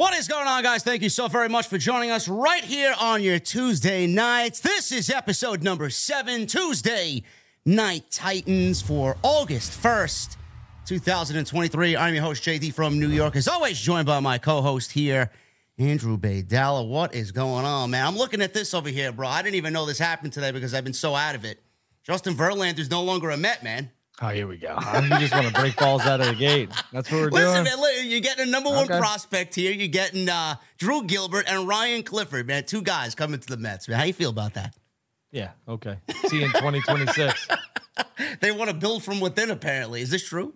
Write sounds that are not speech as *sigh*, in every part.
What is going on, guys? Thank you so very much for joining us right here on your Tuesday nights. This is episode number seven, Tuesday Night Titans for August 1st, 2023. I'm your host, JD from New York, as always, joined by my co host here, Andrew Baydala. What is going on, man? I'm looking at this over here, bro. I didn't even know this happened today because I've been so out of it. Justin Verlander's no longer a Met, man. Oh, here we go. You just want to break balls out of the gate. That's what we're Listen, doing. man, look, you're getting a number one Okay. prospect here. You're getting uh, Drew Gilbert and Ryan Clifford, man. Two guys coming to the Mets, man. How you feel about that? Yeah. Okay. See you in 2026. *laughs* They want to build from within, apparently. Is this true?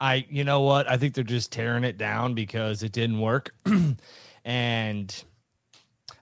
I, you know what? I think they're just tearing it down because it didn't work. *clears throat* and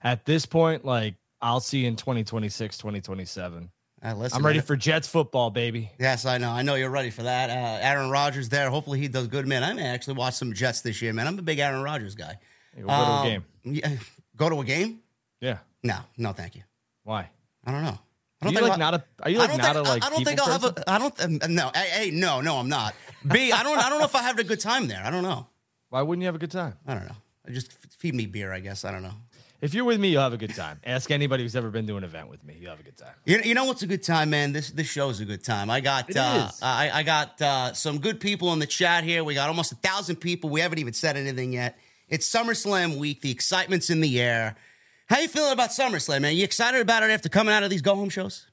at this point, like, I'll see you in 2026, 2027. Uh, listen, I'm ready for Jets football, baby. Yes, I know. I know you're ready for that. Uh, Aaron Rodgers there. Hopefully he does good, man. I may actually watch some Jets this year, man. I'm a big Aaron Rodgers guy. Hey, we'll go to a Um, game. Yeah, go to a game? Yeah. No, no, thank you. Why? I don't know. I Are you think like I'll- not a? Are you like don't not think, a like? I, don't think I'll have a. I don't. Um, no. A, a, no, no, I'm not. *laughs* B. I don't. I don't know if I have a good time there. I don't know. Why wouldn't you have a good time? I don't know. I just feed me beer. I guess. I don't know. If you're with me, you'll have a good time. Ask anybody who's ever been to an event with me. You'll have a good time. You, you know what's a good time, man? This this show's a good time. I got uh. I, I got uh, some good people in the chat here. We got almost a thousand people. We haven't even said anything yet. It's SummerSlam week. The excitement's in the air. How you feeling about SummerSlam, man? You excited about it after coming out of these go home shows?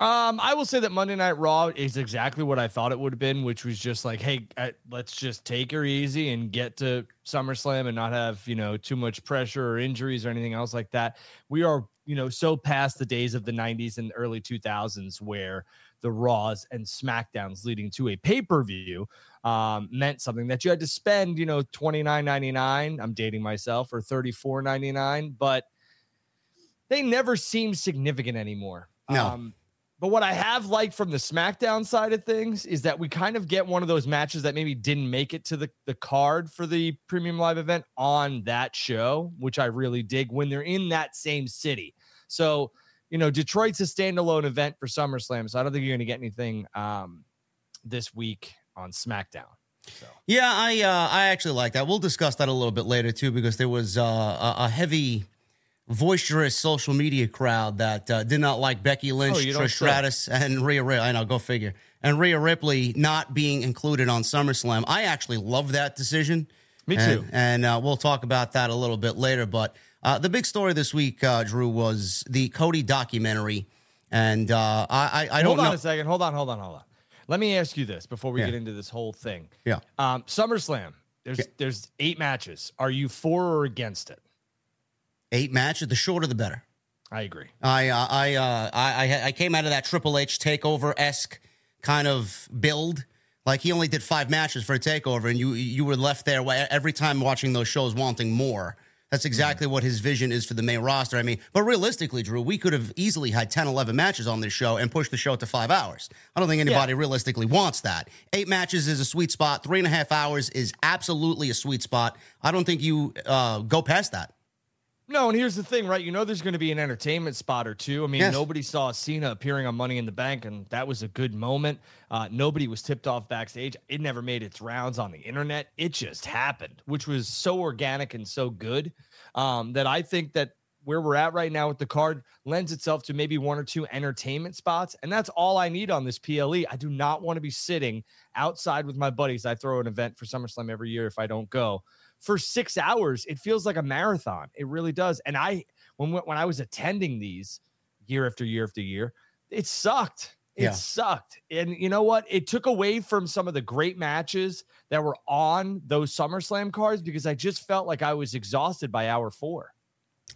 Um, I will say that Monday Night Raw is exactly what I thought it would have been, which was just like, hey, uh, let's just take her easy and get to SummerSlam and not have you know too much pressure or injuries or anything else like that. We are you know so past the days of the '90s and early 2000s where the Raws and SmackDowns leading to a pay per view um, meant something that you had to spend, you know, twenty nine ninety nine. I'm dating myself or thirty four ninety nine, but they never seem significant anymore. No. Um, but what I have liked from the SmackDown side of things is that we kind of get one of those matches that maybe didn't make it to the, the card for the premium live event on that show, which I really dig when they're in that same city. So, you know, Detroit's a standalone event for SummerSlam. So I don't think you're going to get anything um, this week on SmackDown. So. Yeah, I uh, I actually like that. We'll discuss that a little bit later too, because there was uh, a, a heavy, boisterous social media crowd that uh, did not like Becky Lynch, Oh, Trish. Stratus, and Rhea Ripley. I know, go figure. And Rhea Ripley not being included on SummerSlam. I actually love that decision. Me too. And, uh, we'll talk about that a little bit later. But uh, the big story this week, uh, Drew, was the Cody documentary. And uh, I, I, I don't hold on know. a second. Hold on, hold on, hold on. Let me ask you this before we Yeah. get into this whole thing. Yeah. Um, SummerSlam. There's there's eight matches. Are you for or against it? Eight matches, the shorter the better. I agree. I uh, I, uh, I I I came out of that Triple H takeover esque kind of build. Like he only did five matches for a takeover, and you you were left there every time watching those shows wanting more. That's exactly what his vision is for the main roster. I mean, but realistically, Drew, we could have easily had 10, 11 matches on this show and pushed the show to five hours. I don't think anybody realistically wants that. Eight matches is a sweet spot. Three and a half hours is absolutely a sweet spot. I don't think you uh, go past that. No, and here's the thing, right? You know, there's going to be an entertainment spot or two. I mean, Yes. nobody saw Cena appearing on Money in the Bank, and that was a good moment. Uh, nobody was tipped off backstage. It never made its rounds on the internet. It just happened, which was so organic and so good um, that I think that where we're at right now with the card lends itself to maybe one or two entertainment spots. And that's all I need on this PLE. I do not want to be sitting outside with my buddies. I throw an event for SummerSlam every year if I don't go for six hours. It feels like a marathon. It really does. And I, when when I was attending these year after year after year, it sucked. It Yeah. sucked. And you know what? It took away from some of the great matches that were on those SummerSlam cards because I just felt like I was exhausted by hour four.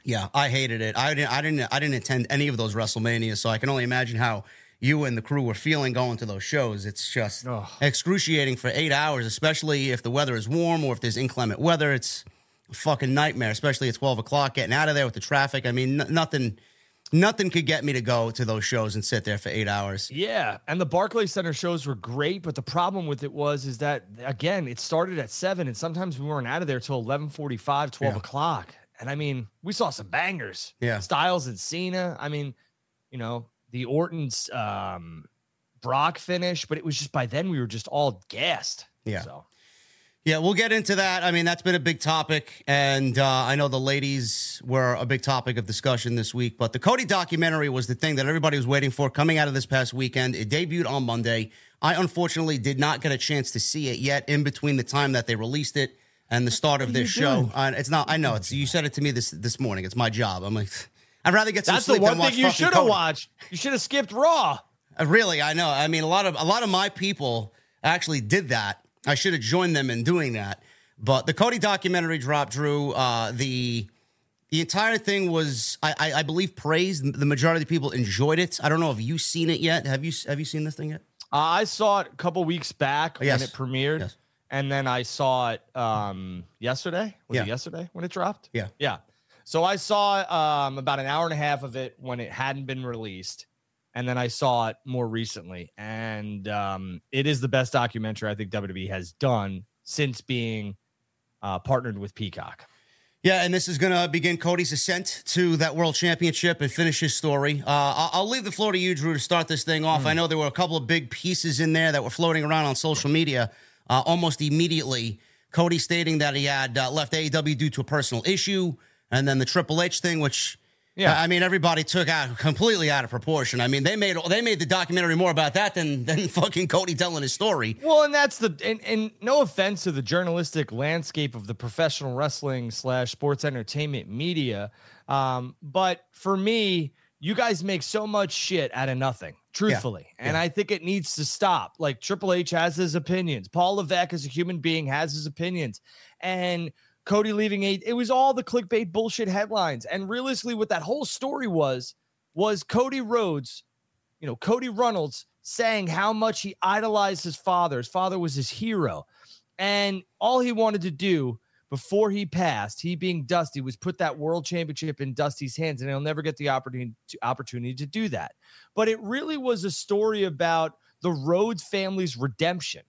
Yeah, I hated it. I didn't. I didn't. I didn't attend any of those WrestleManias, so I can only imagine how you and the crew were feeling going to those shows. It's just Ugh. excruciating for eight hours, especially if the weather is warm or if there's inclement weather. It's a fucking nightmare, especially at twelve o'clock getting out of there with the traffic. I mean, n- nothing, nothing could get me to go to those shows and sit there for eight hours. Yeah, and the Barclays Center shows were great, but the problem with it was is that again, it started at seven, and sometimes we weren't out of there till 1145, 12 Yeah. o'clock. And I mean, we saw some bangers. Yeah. Styles and Cena. I mean, you know, the Orton's um Brock finish, but it was just by then we were just all gassed. Yeah. So Yeah, we'll get into that. I mean, that's been a big topic, and uh, I know the ladies were a big topic of discussion this week. But the Cody documentary was the thing that everybody was waiting for coming out of this past weekend. It debuted on Monday. I unfortunately did not get a chance to see it yet. In between the time that they released it and the start of this show, uh, it's not. I know it's. You said it to me this this morning. It's my job. I'm like, I'd rather get some that's the sleep one than watch thing you should have watched. You should have skipped Raw. Uh, Really, I know. I mean, a lot of a lot of my people actually did that. I should have joined them in doing that. But the Cody documentary dropped, Drew. Uh, the the entire thing was, I, I, I believe, praised. The majority of the people enjoyed it. I don't know if you've seen it yet. Have you Have you seen this thing yet? Uh, I saw it a couple weeks back Yes. when it premiered, Yes. and then I saw it um, yesterday. Was Yeah. it yesterday when it dropped? Yeah. yeah. So I saw um, about an hour and a half of it when it hadn't been released, and then I saw it more recently, and um, it is the best documentary I think WWE has done since being uh, partnered with Peacock. Yeah, and this is going to begin Cody's ascent to that world championship and finish his story. Uh, I'll, I'll leave the floor to you, Drew, to start this thing off. I know there were a couple of big pieces in there that were floating around on social media uh, almost immediately. Cody stating that he had uh, left AEW due to a personal issue, and then the Triple H thing, which Yeah. I mean, everybody took out completely out of proportion. I mean, they made they made the documentary more about that than than *laughs* fucking Cody telling his story. Well, and that's the and, and no offense to the journalistic landscape of the professional wrestling slash sports entertainment media, um, but for me, you guys make so much shit out of nothing, truthfully, and I think it needs to stop. Like Triple H has his opinions, Paul Levesque as a human being has his opinions, and Cody leaving eight. It was all the clickbait bullshit headlines, and realistically, what that whole story was was Cody Rhodes you know, Cody Reynolds saying how much he idolized his father. His father was his hero. And all he wanted to do before he passed, he being Dusty, was put that world championship in Dusty's hands, and he'll never get the opportunity to, opportunity to do that. But it really was a story about the Rhodes family's redemption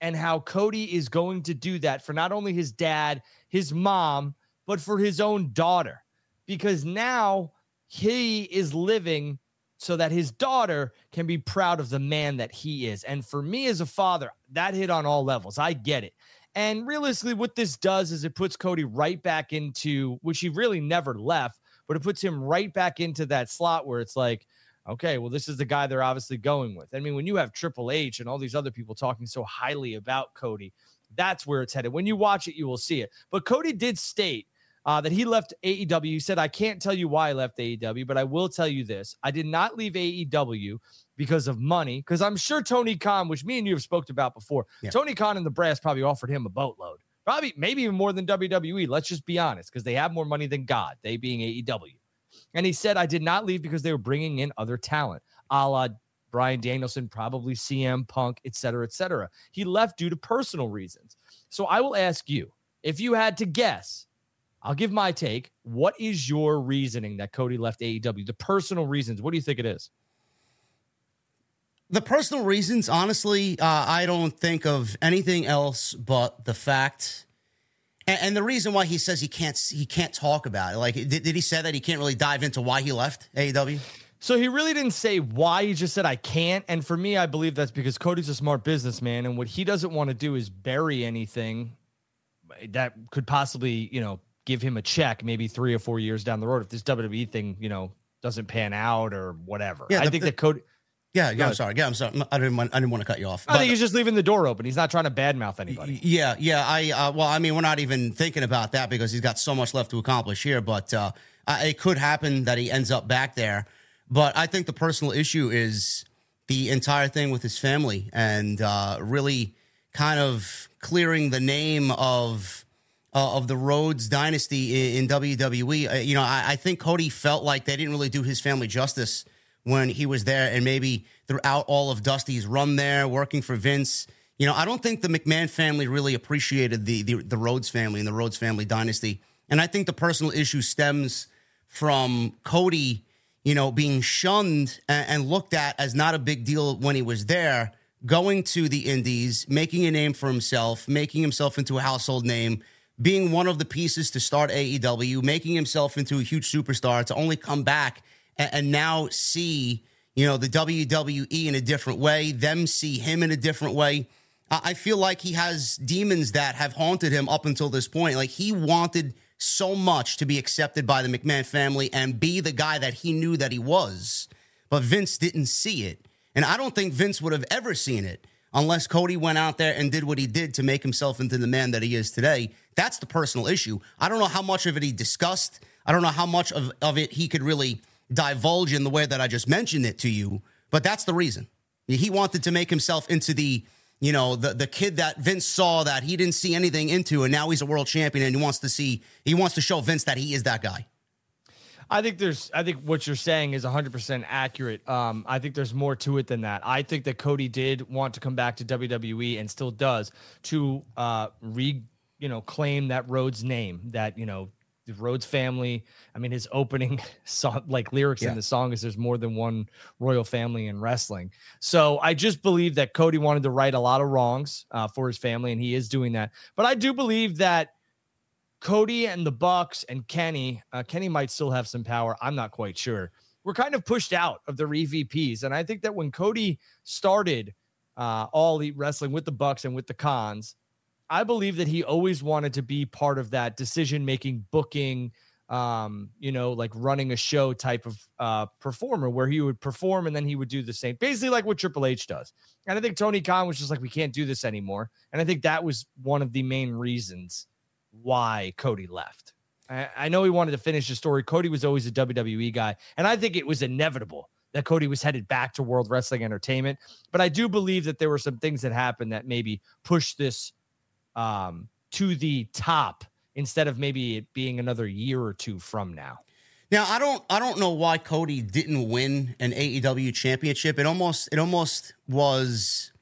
and how Cody is going to do that for not only his dad, his mom, but for his own daughter. Because now he is living so that his daughter can be proud of the man that he is. And for me as a father, that hit on all levels. I get it. And realistically, what this does is it puts Cody right back into which he really never left, but it puts him right back into that slot where it's like, okay, well, this is the guy they're obviously going with. I mean, when you have Triple H and all these other people talking so highly about Cody, that's where it's headed. When you watch it, you will see it. But Cody did state uh, that he left AEW. He said, I can't tell you why I left AEW, but I will tell you this. I did not leave AEW because of money, because I'm sure Tony Khan, which me and you have spoke about before, yeah. Tony Khan and the brass probably offered him a boatload. Probably, maybe even more than WWE. Let's just be honest, because they have more money than God, they being AEW. And he said, I did not leave because they were bringing in other talent, a la Bryan Danielson, probably CM Punk, et cetera, et cetera. He left due to personal reasons. So I will ask you if you had to guess, I'll give my take. What is your reasoning that Cody left AEW? The personal reasons. What do you think it is? The personal reasons, honestly, uh, I don't think of anything else but the fact and, and, the reason why he says he can't he can't talk about it, like did, did he say that he can't really dive into why he left AEW? So he really didn't say why. He just said I can't. And for me, I believe that's because Cody's a smart businessman, and what he doesn't want to do is bury anything that could possibly, you know, give him a check maybe three or four years down the road if this WWE thing, you know, doesn't pan out or whatever. Yeah, I think the, that Cody. Yeah, yeah. I'm sorry. Yeah, I'm sorry. I didn't want. I didn't want to cut you off. I think he's just leaving the door open. He's not trying to badmouth anybody. Yeah, yeah. I uh, well, I mean, we're not even thinking about that because he's got so much left to accomplish here. But uh, it could happen that he ends up back there. But I think the personal issue is the entire thing with his family and uh, really kind of clearing the name of uh, of the Rhodes dynasty in, in WWE. Uh, you know, I, I think Cody felt like they didn't really do his family justice when he was there, and maybe throughout all of Dusty's run there, working for Vince. You know, I don't think the McMahon family really appreciated the, the, the Rhodes family and the Rhodes family dynasty. And I think the personal issue stems from Cody, you know, being shunned and, and looked at as not a big deal when he was there, going to the Indies, making a name for himself, making himself into a household name, being one of the pieces to start AEW, making himself into a huge superstar to only come back and, and now see you know, the WWE in a different way, them see him in a different way. I feel like he has demons that have haunted him up until this point. Like he wanted so much to be accepted by the McMahon family and be the guy that he knew that he was, but Vince didn't see it. And I don't think Vince would have ever seen it unless Cody went out there and did what he did to make himself into the man that he is today. That's the personal issue. I don't know how much of it he discussed. I don't know how much of, of it he could really divulge in the way that I just mentioned it to you, but that's the reason. He wanted to make himself into the, you know, the the kid that Vince saw that he didn't see anything into, and now he's a world champion, and he wants to see, he wants to show Vince that he is that guy. I think there's, I think what you're saying is 100% accurate. Um, I think there's more to it than that. I think that Cody did want to come back to WWE and still does to uh, re, you know, claim that Rhodes name that, you know, the Rhodes family. I mean, his opening *laughs* song, like lyrics yeah. in the song is there's more than one royal family in wrestling. So I just believe that Cody wanted to right a lot of wrongs uh, for his family, and he is doing that. But I do believe that Cody and the Bucks and Kenny, uh, Kenny might still have some power. I'm not quite sure. We're kind of pushed out of their EVPs, and I think that when Cody started uh, all Elite Wrestling with the Bucks and with the Khans, I believe that he always wanted to be part of that decision making, booking, um, you know, like running a show type of uh, performer where he would perform and then he would do the same, basically like what Triple H does. And I think Tony Khan was just like, we can't do this anymore. And I think that was one of the main reasons why Cody left. I, I know he wanted to finish the story. Cody was always a WWE guy. And I think it was inevitable that Cody was headed back to World Wrestling Entertainment. But I do believe that there were some things that happened that maybe pushed this um, to the top instead of maybe it being another year or two from now. Now I don't I don't know why Cody didn't win an AEW championship. It almost it almost was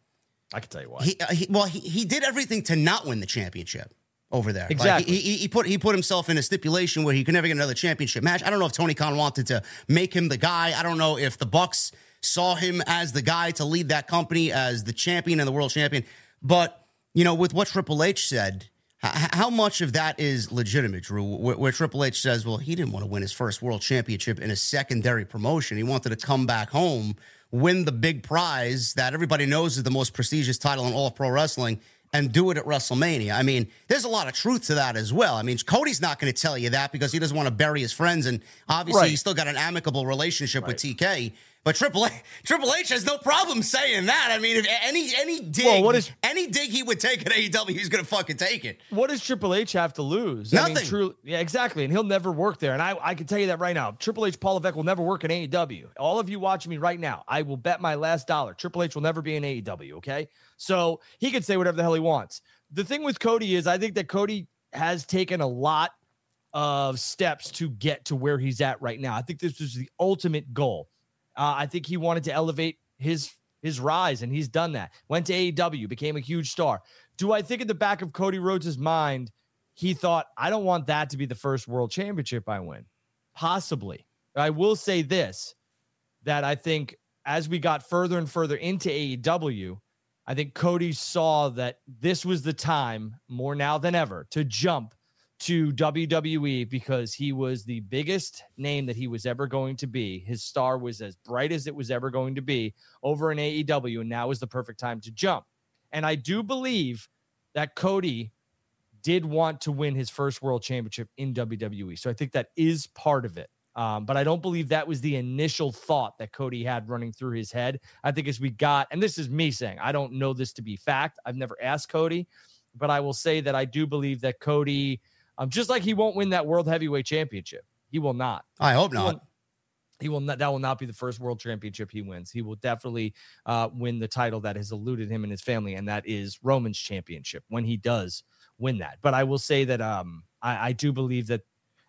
I can tell you why. he, uh, he well he, he did everything to not win the championship over there. Like, Exactly. he, he, he put he put himself in a stipulation where he could never get another championship match. I don't know if Tony Khan wanted to make him the guy. I don't know if the Bucks saw him as the guy to lead that company as the champion and the world champion. But you know, with what Triple H said, h- how much of that is legitimate, Drew? Where, where Triple H says, "Well, he didn't want to win his first world championship in a secondary promotion. He wanted to come back home, win the big prize that everybody knows is the most prestigious title in all of pro wrestling." And do it at WrestleMania. I mean, there's a lot of truth to that as well. I mean, Cody's not going to tell you that because he doesn't want to bury his friends, and obviously Right. he's still got an amicable relationship with TK. But Triple H, Triple H has no problem saying that. I mean, if any any dig, Well, what is- any dig he would take at AEW, he's going to fucking take it. what does Triple H have to lose? I mean, Nothing. yeah, exactly. And he'll never work there. And I, I can tell you that right now. Triple H, Paul Levesque will never work in AEW. All of you watching me right now, I will bet my last dollar. Triple H will never be in AEW. Okay, so he can say whatever the hell he wants. The thing with Cody is, I think that Cody has taken a lot of steps to get to where he's at right now. I think this was the ultimate goal. Uh, I think he wanted to elevate his his rise, and he's done that. Went to AEW, became a huge star. Do I think in the back of Cody Rhodes' mind, he thought, I don't want that to be the first world championship I win? Possibly. I will say this that I think as we got further and further into AEW, I think Cody saw that this was the time more now than ever to jump to WWE because he was the biggest name that he was ever going to be. His star was as bright as it was ever going to be over in AEW, and now is the perfect time to jump. And I do believe that Cody did want to win his first world championship in WWE. So I think that is part of it. Um, but I don't believe that was the initial thought that Cody had running through his head. I think as we got, and this is me saying, I don't know this to be fact. I've never asked Cody, but I will say that I do believe that Cody, um, just like he won't win that world heavyweight championship, he will not. I hope He will- not. He will not. That will not be the first world championship he wins. He will definitely uh, win the title that has eluded him and his family, and that is Roman's championship when he does win that. But I will say that um, I, I do believe that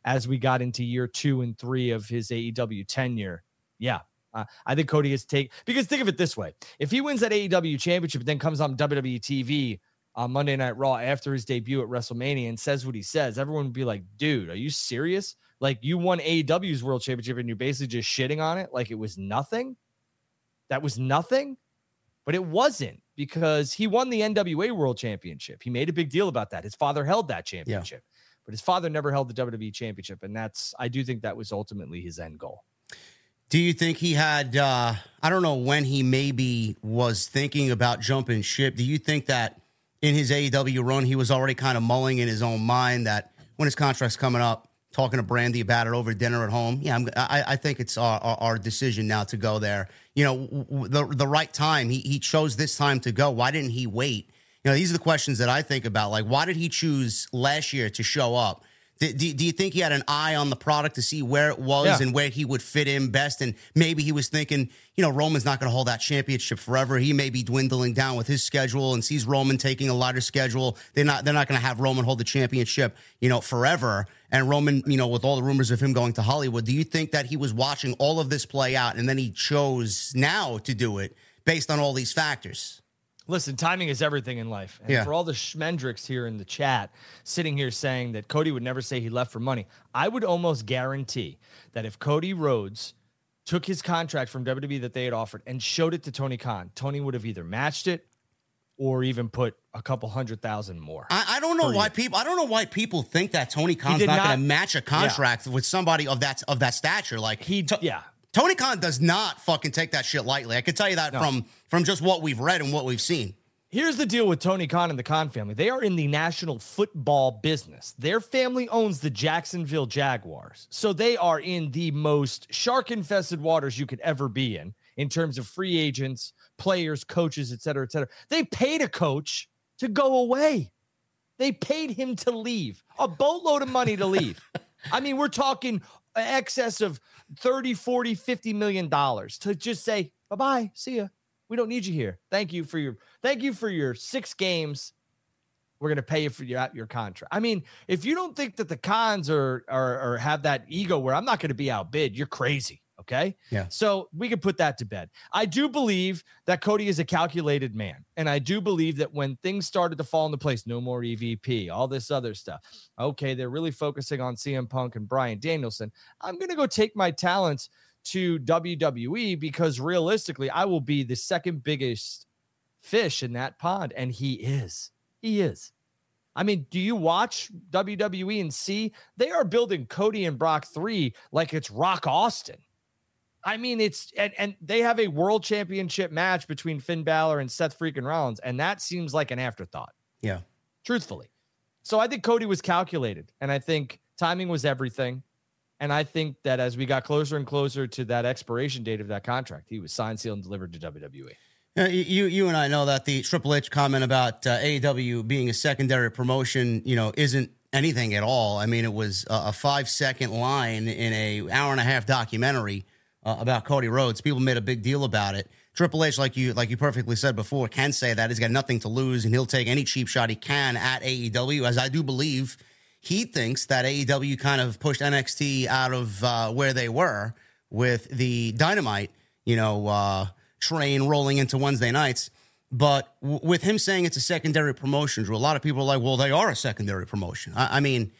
as we got into year two and three of his AEW tenure, yeah, uh, I think Cody is take because think of it this way: if he wins that AEW championship, and then comes on WWE TV on Monday Night Raw after his debut at WrestleMania and says what he says, everyone would be like, "Dude, are you serious? Like you won AEW's World Championship and you're basically just shitting on it like it was nothing? That was nothing." But it wasn't because he won the NWA World Championship. He made a big deal about that. His father held that championship, but his father never held the WWE Championship, and that's I do think that was ultimately his end goal. Do you think he had? Uh, I don't know when he maybe was thinking about jumping ship. Do you think that in his AEW run he was already kind of mulling in his own mind that when his contract's coming up, talking to Brandi about it over dinner at home? Yeah, I'm, I, I think it's our, our, our decision now to go there. You know, w- the the right time. He he chose this time to go. Why didn't he wait? You know, these are the questions that I think about. Like, why did he choose last year to show up? Do, do, do you think he had an eye on the product to see where it was Yeah. and where he would fit in best? And maybe he was thinking, you know, Roman's not going to hold that championship forever. He may be dwindling down with his schedule and sees Roman taking a lighter schedule. They're not they're not going to have Roman hold the championship, you know, forever. And Roman, you know, with all the rumors of him going to Hollywood, do you think that he was watching all of this play out and then he chose now to do it based on all these factors? Listen, timing is everything in life. And Yeah. for all the Schmendricks here in the chat sitting here saying that Cody would never say he left for money, I would almost guarantee that if Cody Rhodes took his contract from WWE that they had offered and showed it to Tony Khan, Tony would have either matched it or even put a couple hundred thousand more. I, I don't know why year. people. I don't know why people think that Tony Khan's did not, going to match a contract with somebody of that of that stature. Like he, To- yeah. Tony Khan does not fucking take that shit lightly. I can tell you that from from just what we've read and what we've seen. Here's the deal with Tony Khan and the Khan family. They are in the national football business. Their family owns the Jacksonville Jaguars. So they are in the most shark infested waters you could ever be in, in terms of free agents, players, coaches, et cetera, et cetera. They paid a coach to go away. They paid him to leave, a boatload of money to leave. *laughs* I mean, we're talking excess of 30, 40, 50 million dollars to just say, bye-bye, see ya. We don't need you here. Thank you for your thank you for your six games. We're to pay you for your your contract. I mean, if you don't think that the Khans are are, are have that ego where I'm not to be outbid, you're crazy. Okay. Yeah. So we can put that to bed. I do believe that Cody is a calculated man. And I do believe that when things started to fall into place, no more EVP, all this other stuff. Okay. They're really focusing on CM Punk and Bryan Danielson. I'm going to go take my talents to WWE because realistically, I will be the second biggest fish in that pond. And he is. He is. I mean, do you watch WWE and see they are building Cody and Brock 3 like it's Rock Austin? I mean, it's and, and they have a world championship match between Finn Balor and Seth freaking Rollins, and that seems like an afterthought. Yeah. Truthfully. So I think Cody was calculated, and I think timing was everything. And I think that as we got closer and closer to that expiration date of that contract, he was signed, sealed, and delivered to WWE. Uh, you you and I know that the Triple H comment about uh, AEW being a secondary promotion, you know, isn't anything at all. I mean, it was a, a five second line in a hour and a half documentary uh, about Cody Rhodes. People made a big deal about it. Triple H, like you like you perfectly said before, can say that he's got nothing to lose and he'll take any cheap shot he can at AEW, as I do believe he thinks that AEW kind of pushed NXT out of uh, where they were with the Dynamite, you know, uh, train rolling into Wednesday nights. But w- with him saying it's a secondary promotion, Drew, a lot of people are like, well, they are a secondary promotion. I, I mean,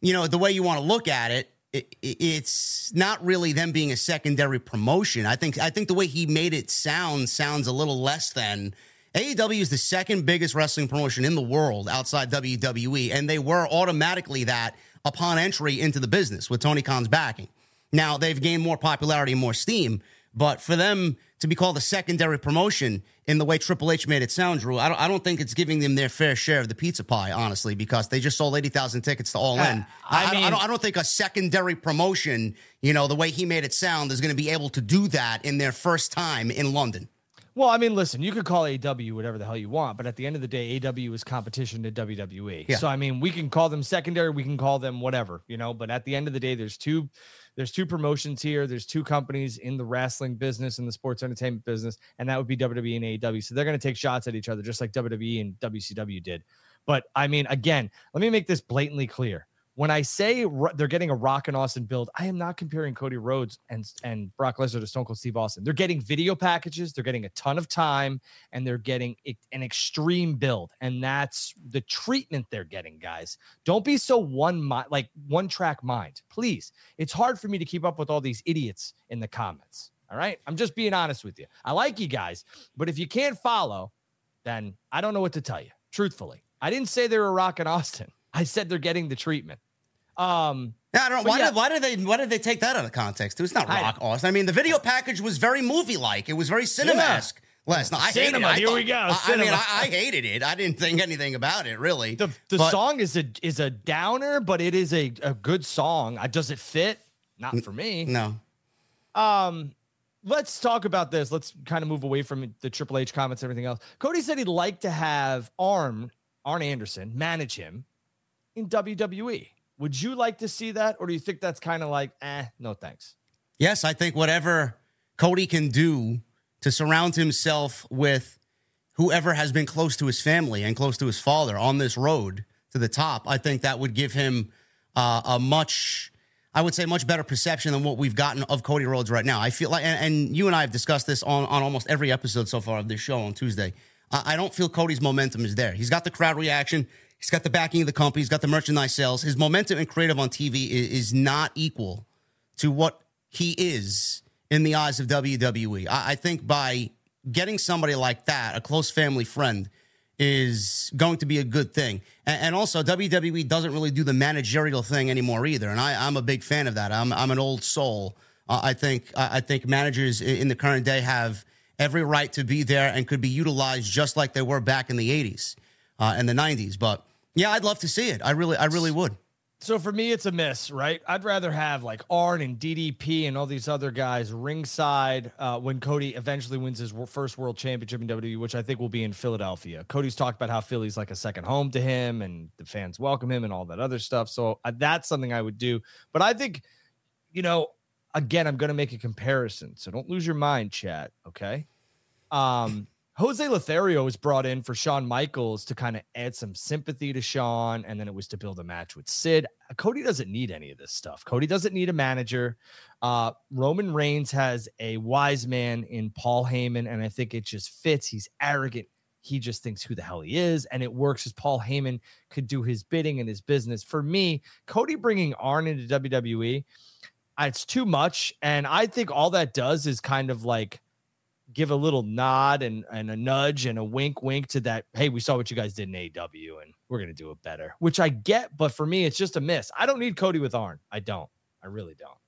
you know, the way you want to look at it, it, it's not really them being a secondary promotion. I think I think the way he made it sound sounds a little less than AEW is the second biggest wrestling promotion in the world outside WWE, and they were automatically that upon entry into the business with Tony Khan's backing. Now they've gained more popularity and more steam, but for them to be called a secondary promotion in the way Triple H made it sound, Drew, I don't, I don't think it's giving them their fair share of the pizza pie, honestly, because they just sold 80,000 tickets to All In. Uh, I I, mean- I, don't, I don't think a secondary promotion, you know, the way he made it sound, is going to be able to do that in their first time in London. Well, I mean, listen, you could call AEW whatever the hell you want, but at the end of the day, AEW is competition to WWE. Yeah. So I mean, we can call them secondary, we can call them whatever, you know, but at the end of the day, there's two there's two promotions here, there's two companies in the wrestling business and the sports entertainment business, and that would be WWE and AEW. So they're going to take shots at each other just like WWE and WCW did. But I mean, again, let me make this blatantly clear. When I say they're getting a Rock and Austin build, I am not comparing Cody Rhodes and and Brock Lesnar to Stone Cold Steve Austin. They're getting video packages, they're getting a ton of time, and they're getting an extreme build, and that's the treatment they're getting, guys. Don't be so one like one track mind, please. It's hard for me to keep up with all these idiots in the comments. All right, I'm just being honest with you. I like you guys, but if you can't follow, then I don't know what to tell you. Truthfully, I didn't say they were Rock and Austin. I said they're getting the treatment. Um, Yeah, I don't know why yeah. did why did they why did they take that out of context? It's not I- Rock Austin. I mean, the video package was very movie like. It was very cinema-esque. Last night, I hated Cinema, it. I here thought- we go, I, I mean. I, I hated it. I didn't think anything about it really. the the But- song is a is a downer, but it is a, a good song. Uh, Does it fit? Not for me. No, Um, let's talk about this. Let's kind of move away from the Triple H comments and everything else. Cody said he'd like to have Arn Arn Anderson manage him in WWE. Would you like to see that, or do you think that's kind of like, eh, no thanks? Yes, I think whatever Cody can do to surround himself with whoever has been close to his family and close to his father on this road to the top, I think that would give him uh, a much, I would say, much better perception than what we've gotten of Cody Rhodes right now. I feel like, and, and you and I have discussed this on, on almost every episode so far of this show on Tuesday. I, I don't feel Cody's momentum is there. He's got the crowd reaction. He's got the backing of the company. He's got the merchandise sales. His momentum and creative on TV is, is not equal to what he is in the eyes of WWE. I, I think by getting somebody like that, a close family friend, is going to be a good thing. And, and also, WWE doesn't really do the managerial thing anymore either. And I, I'm a big fan of that. I'm, I'm an old soul. Uh, I think I I think managers in, in the current day have every right to be there and could be utilized just like they were back in the 80s uh, and the 90s. But yeah, I'd love to see it. I really, I really would. So for me, it's a miss, right? I'd rather have like Arn and DDP and all these other guys ringside uh, when Cody eventually wins his first world championship in WWE, which I think will be in Philadelphia. Cody's talked about how Philly's like a second home to him and the fans welcome him and all that other stuff. So uh, that's something I would do. But I think, you know, again, I'm going to make a comparison. So don't lose your mind, chat. Okay. Um, Jose Lothario was brought in for Shawn Michaels to kind of add some sympathy to Shawn, and then it was to build a match with Sid. Cody doesn't need any of this stuff. Cody doesn't need a manager. Uh, Roman Reigns has a wise man in Paul Heyman, and I think it just fits. He's arrogant. He just thinks who the hell he is, and it works as Paul Heyman could do his bidding and his business. For me, Cody bringing Arn into WWE, it's too much, and I think all that does is kind of like give a little nod and, and a nudge and a wink wink to that hey we saw what you guys did in AEW and we're to do it better which I get but for me it's just a miss I don't need Cody with Arn I don't I really don't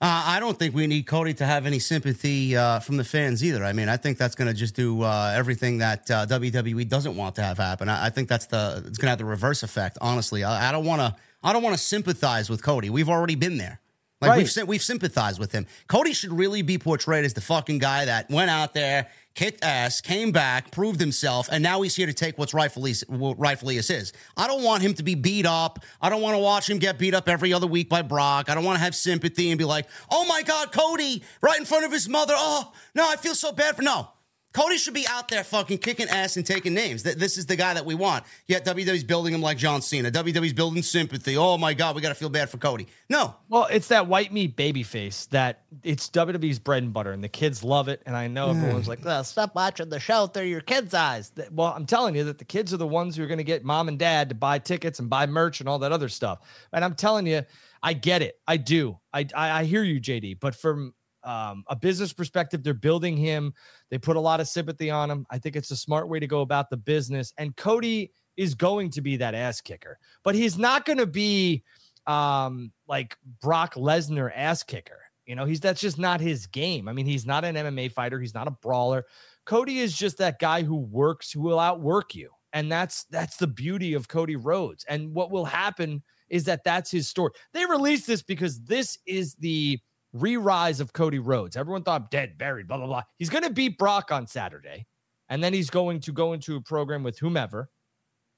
uh, I don't think we need Cody to have any sympathy uh, from the fans either. I mean, I think that's going to just do uh, everything that uh, WWE doesn't want to have happen. I, I think that's the it's going to have the reverse effect. Honestly, I don't want to. I don't want to sympathize with Cody. We've already been there. Like right. we've we've sympathized with him. Cody should really be portrayed as the fucking guy that went out there, kicked ass, came back, proved himself, and now he's here to take what's rightfully what rightfully is his. I don't want him to be beat up. I don't want to watch him get beat up every other week by Brock. I don't want to have sympathy and be like, "Oh my God, Cody!" right in front of his mother. Oh no, I feel so bad for no. Cody should be out there fucking kicking ass and taking names. This is the guy that we want. Yet WWE's building him like John Cena. WWE's building sympathy. Oh my God, we got to feel bad for Cody. No. Well, it's that white meat baby face that it's WWE's bread and butter, and the kids love it. And I know everyone's like, oh, stop watching the show through your kids' eyes. Well, I'm telling you that the kids are the ones who are going to get mom and dad to buy tickets and buy merch and all that other stuff. And I'm telling you, I get it. I do. I, I, I hear you, JD. But from um, a business perspective, they're building him. They put a lot of sympathy on him. I think it's a smart way to go about the business. And Cody is going to be that ass kicker, but he's not going to be um, like Brock Lesnar ass kicker. You know, he's that's just not his game. I mean, he's not an MMA fighter. He's not a brawler. Cody is just that guy who works, who will outwork you, and that's that's the beauty of Cody Rhodes. And what will happen is that that's his story. They released this because this is the re-rise of Cody Rhodes. Everyone thought dead, buried, blah blah blah. He's going to beat Brock on Saturday, and then he's going to go into a program with whomever.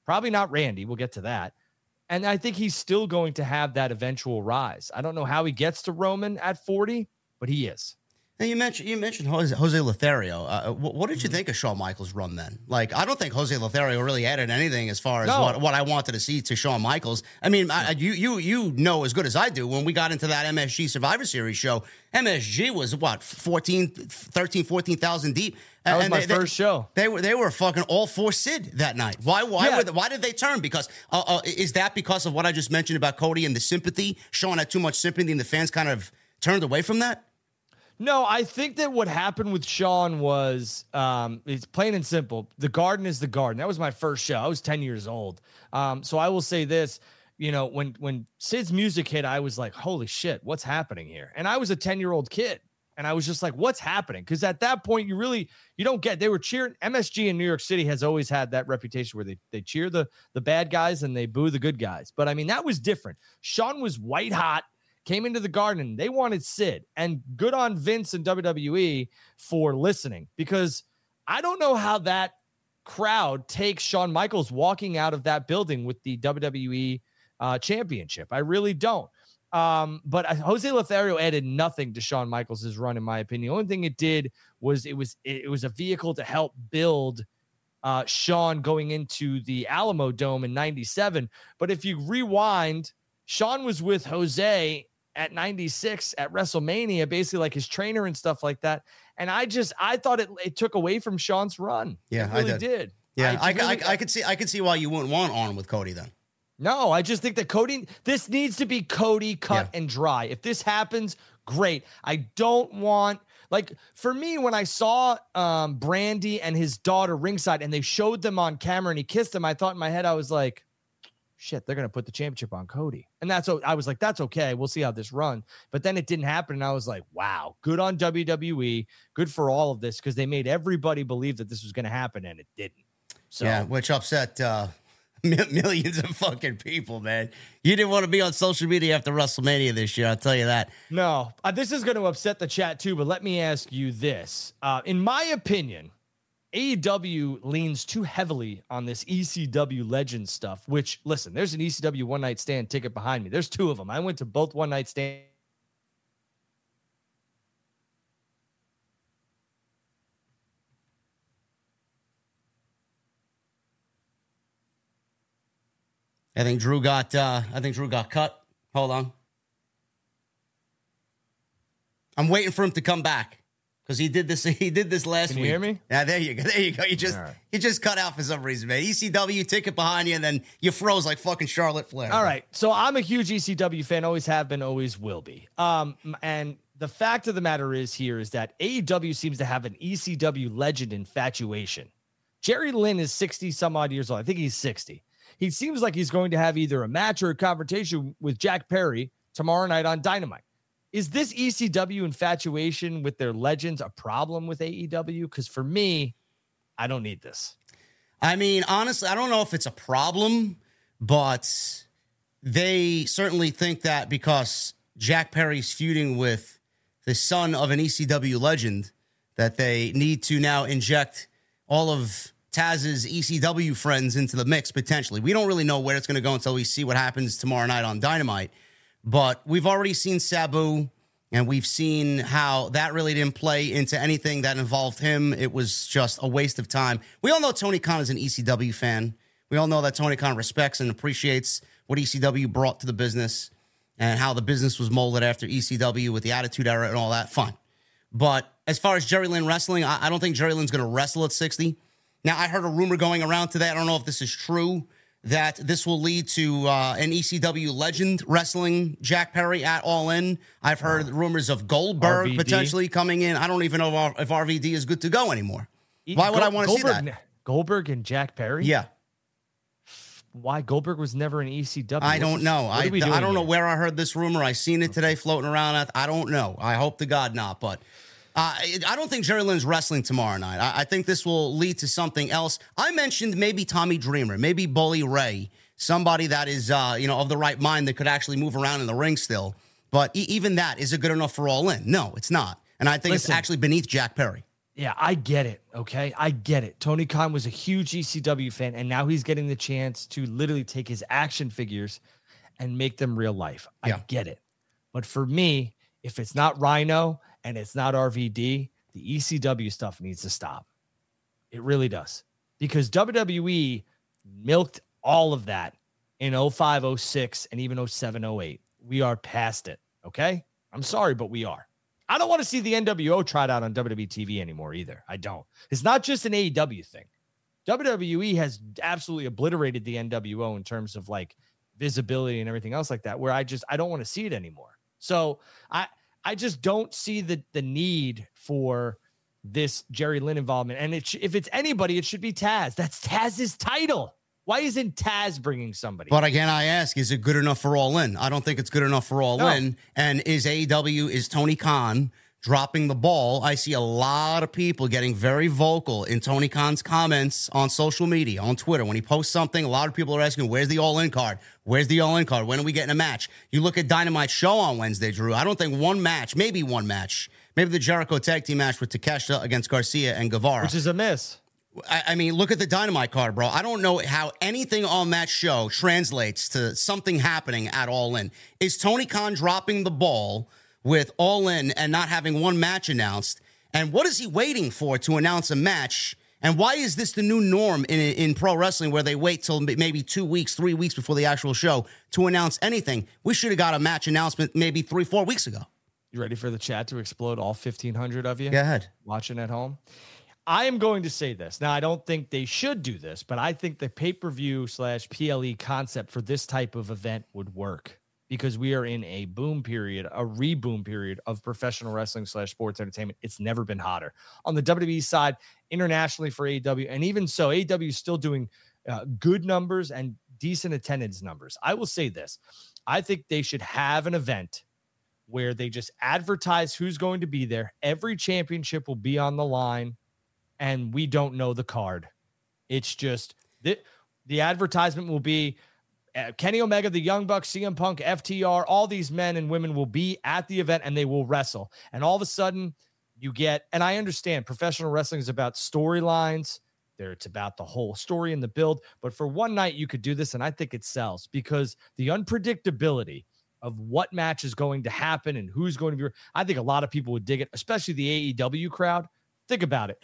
Probably not Randy. We'll get to that. And I think he's still going to have that eventual rise. I don't know how he gets to Roman at 40, but he is. Now you mentioned you mentioned Jose, Jose Lothario. Uh, what, what, did you mm-hmm. think of Shawn Michaels' run then? Like, I don't think Jose Lothario really added anything as far as no. what, what I wanted to see to Shawn Michaels. I mean, I, you you you know as good as I do when we got into that MSG Survivor Series show. MSG was what 14, 13, 14,000 deep. That was and my they, first they, show. They were they were fucking all for Sid that night. Why why yeah. were they, why did they turn? Because uh, uh, is that because of what I just mentioned about Cody and the sympathy? Shawn had too much sympathy, and the fans kind of turned away from that. No, I think that what happened with Shawn was um, it's plain and simple. The garden is the garden. That was my first show. I was 10 years old. Um, so I will say this, you know, when when Sid's music hit, I was like, holy shit, what's happening here? And I was a 10-year-old kid. And I was just like, what's happening? Because at that point, you really you don't get they were cheering. MSG in New York City has always had that reputation where they they cheer the the bad guys and they boo the good guys. But I mean, that was different. Shawn was white hot came into the garden. They wanted Sid, and good on Vince and WWE for listening because I don't know how that crowd takes Shawn Michaels walking out of that building with the WWE uh, championship. I really don't. Um, but Jose Lothario added nothing to Shawn Michaels' run, in my opinion. The only thing it did was it was it was a vehicle to help build uh, Shawn going into the Alamo Dome in '97. But if you rewind, Shawn was with Jose at 96 at WrestleMania, basically like his trainer and stuff like that. And I just I thought it it took away from Shawn's run. Yeah, it really I did. did. Yeah, I, I, really, I, I, could see I could see why you wouldn't want on with Cody then. No, I just think that Cody this needs to be Cody cut yeah. and dry. If this happens, great. I don't want like for me when I saw um Brandi and his daughter ringside and they showed them on camera and he kissed them, I thought in my head I was like shit, they're going to put the championship on Cody. And that's, what I was like, that's okay. We'll see how this run. But then it didn't happen. And I was like, wow, good on WWE. Good for all of this because they made everybody believe that this was going to happen and it didn't. So, yeah, which upset uh, *laughs* millions of fucking people, man. You didn't want to be on social media after WrestleMania this year. I'll tell you that. No, uh, this is going to upset the chat too. But let me ask you this: uh, in my opinion, AEW leans too heavily on this ECW legend stuff, which listen, there's an ECW one night stand ticket behind me. There's two of them. I went to both one night stand. I think Drew got uh, I think Drew got cut. Hold on. I'm waiting for him to come back because he did this. *laughs* He did this last Can you week. hear me? Yeah, there you go. There you go. You just right. you just cut out for some reason, man. ECW ticket behind you, and then you froze like fucking Charlotte Flair. All right. So I'm a huge ECW fan, always have been, always will be. Um, and the fact of the matter is here is that AEW seems to have an ECW legend infatuation. Jerry Lynn is 60 some odd years old. I think he's 60. He seems like he's going to have either a match or a confrontation with Jack Perry tomorrow night on Dynamite. Is this ECW infatuation with their legends a problem with AEW? Because for me, I don't need this. I mean, honestly, I don't know if it's a problem, but they certainly think that because Jack Perry's feuding with the son of an ECW legend, that they need to now inject all of Taz's ECW friends into the mix potentially. We don't really know where it's going to go until we see what happens tomorrow night on Dynamite. But we've already seen Sabu, and we've seen how that really didn't play into anything that involved him. It was just a waste of time. We all know Tony Khan is an ECW fan. We all know that Tony Khan respects and appreciates what ECW brought to the business and how the business was molded after ECW with the Attitude Era and all that. Fine. But as far as Jerry Lynn wrestling, I, I don't think Jerry Lynn's going to wrestle at 60. Now, I heard a rumor going around today. I don't know if this is true that this will lead to uh, an ECW legend wrestling Jack Perry at All In. I've heard rumors of Goldberg RVD. potentially coming in. I don't even know if, RVD is good to go anymore. Why would I want to see Goldberg- that? Goldberg and Jack Perry? Yeah, Why Goldberg was never an ECW? I don't know. what I, are we I doing don't know here? where I heard this rumor. I seen it today floating around. I, I don't know. I hope to God not. But uh, I I don't think Jerry Lynn's wrestling tomorrow night. I, I think this will lead to something else. I mentioned maybe Tommy Dreamer, maybe Bully Ray, somebody that is uh, you know of the right mind that could actually move around in the ring still. But e- even that is it good enough for All In? No, it's not. And I think it's actually beneath Jack Perry. Yeah, I get it. Okay. I get it. Tony Khan was a huge ECW fan, and now he's getting the chance to literally take his action figures and make them real life. I Yeah. get it. But for me, if it's not Rhino and it's not RVD, the ECW stuff needs to stop. It really does. Because WWE milked all of that in 05, 06, and even 07, 08. We are past it. Okay. I'm sorry, but we are. I don't want to see the NWO tried out on WWE TV anymore either. I don't. It's not just an AEW thing. WWE has absolutely obliterated the NWO in terms of like visibility and everything else like that, where I just I don't want to see it anymore. So I I just don't see the the need for this Jerry Lynn involvement. And it sh- if it's anybody, it should be Taz. That's Taz's title. Why isn't Taz bringing somebody? But again, I ask, is it good enough for All In? I don't think it's good enough for All No. In. And is AEW, is Tony Khan dropping the ball? I see a lot of people getting very vocal in Tony Khan's comments on social media, on Twitter. When he posts something, a lot of people are asking, where's the All In card? Where's the All In card? When are we getting a match? You look at Dynamite show on Wednesday, Drew. I don't think one match, maybe one match, maybe the Jericho tag team match with Takeshita against Garcia and Guevara. which is a miss. I, I mean, look at the Dynamite card, bro. I don't know how anything on that show translates to something happening at All In. Is Tony Khan dropping the ball with All In and not having one match announced? And what is he waiting for to announce a match? And why is this the new norm in, in pro wrestling where they wait till maybe two weeks, three weeks before the actual show to announce anything? We should have got a match announcement maybe three, four weeks ago. You ready for the chat to explode all 1500 of you? Go ahead. watching at home. I am going to say this. Now, I don't think they should do this, but I think the pay per view slash PLE concept for this type of event would work because we are in a boom period, a reboom period of professional wrestling slash sports entertainment. It's never been hotter. On the WWE side, internationally for AEW, and even so, AEW is still doing uh, good numbers and decent attendance numbers. I will say this I think they should have an event where they just advertise who's going to be there. Every championship will be on the line, and we don't know the card. It's just the, the advertisement will be Uh, Kenny Omega, the Young Bucks, CM Punk, FTR, all these men and women will be at the event and they will wrestle. And all of a sudden, you get, and I understand professional wrestling is about storylines. There, it's about the whole story and the build. But for one night, you could do this, and I think it sells because the unpredictability of what match is going to happen and who's going to be. I think a lot of people would dig it, especially the AEW crowd. Think about it.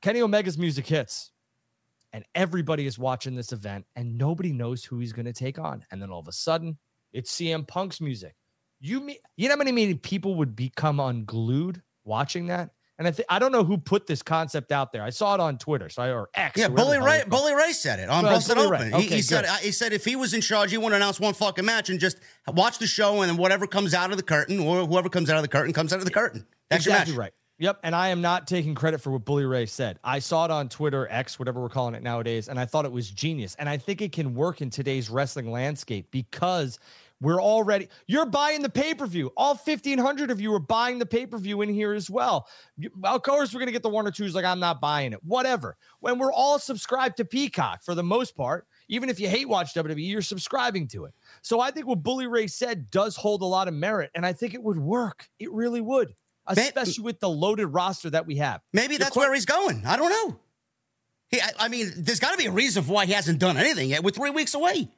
Kenny Omega's music hits, and everybody is watching this event and nobody knows who he's going to take on. And then all of a sudden, it's CM Punk's music. You mean you know how many, many people would become unglued watching that? And I think I don't know who put this concept out there. I saw it on Twitter, so I or X. Yeah, Bully Ray. Bully Ray said it on Well, Busted Open. Ray. He, Okay, he said he said if he was in charge, he wouldn't announce one fucking match and just watch the show and then whatever comes out of the curtain or whoever comes out of the curtain comes out of the curtain. That's exactly your match. right. Yep. And I am not taking credit for what Bully Ray said. I saw it on Twitter, X, whatever we're calling it nowadays, and I thought it was genius. And I think it can work in today's wrestling landscape because we're already you're buying the pay-per-view. All 1500 of you are buying the pay-per-view in here as well. Of course, we're gonna get the one or twos like I'm not buying it. Whatever. When we're all subscribed to Peacock for the most part, even if you hate watch WWE, you're subscribing to it. So I think what Bully Ray said does hold a lot of merit, and I think it would work. It really would, especially with the loaded roster that we have. Maybe that's where he's going. I don't know. He, I, I mean, there's got to be a reason for why he hasn't done anything yet. We're three weeks away.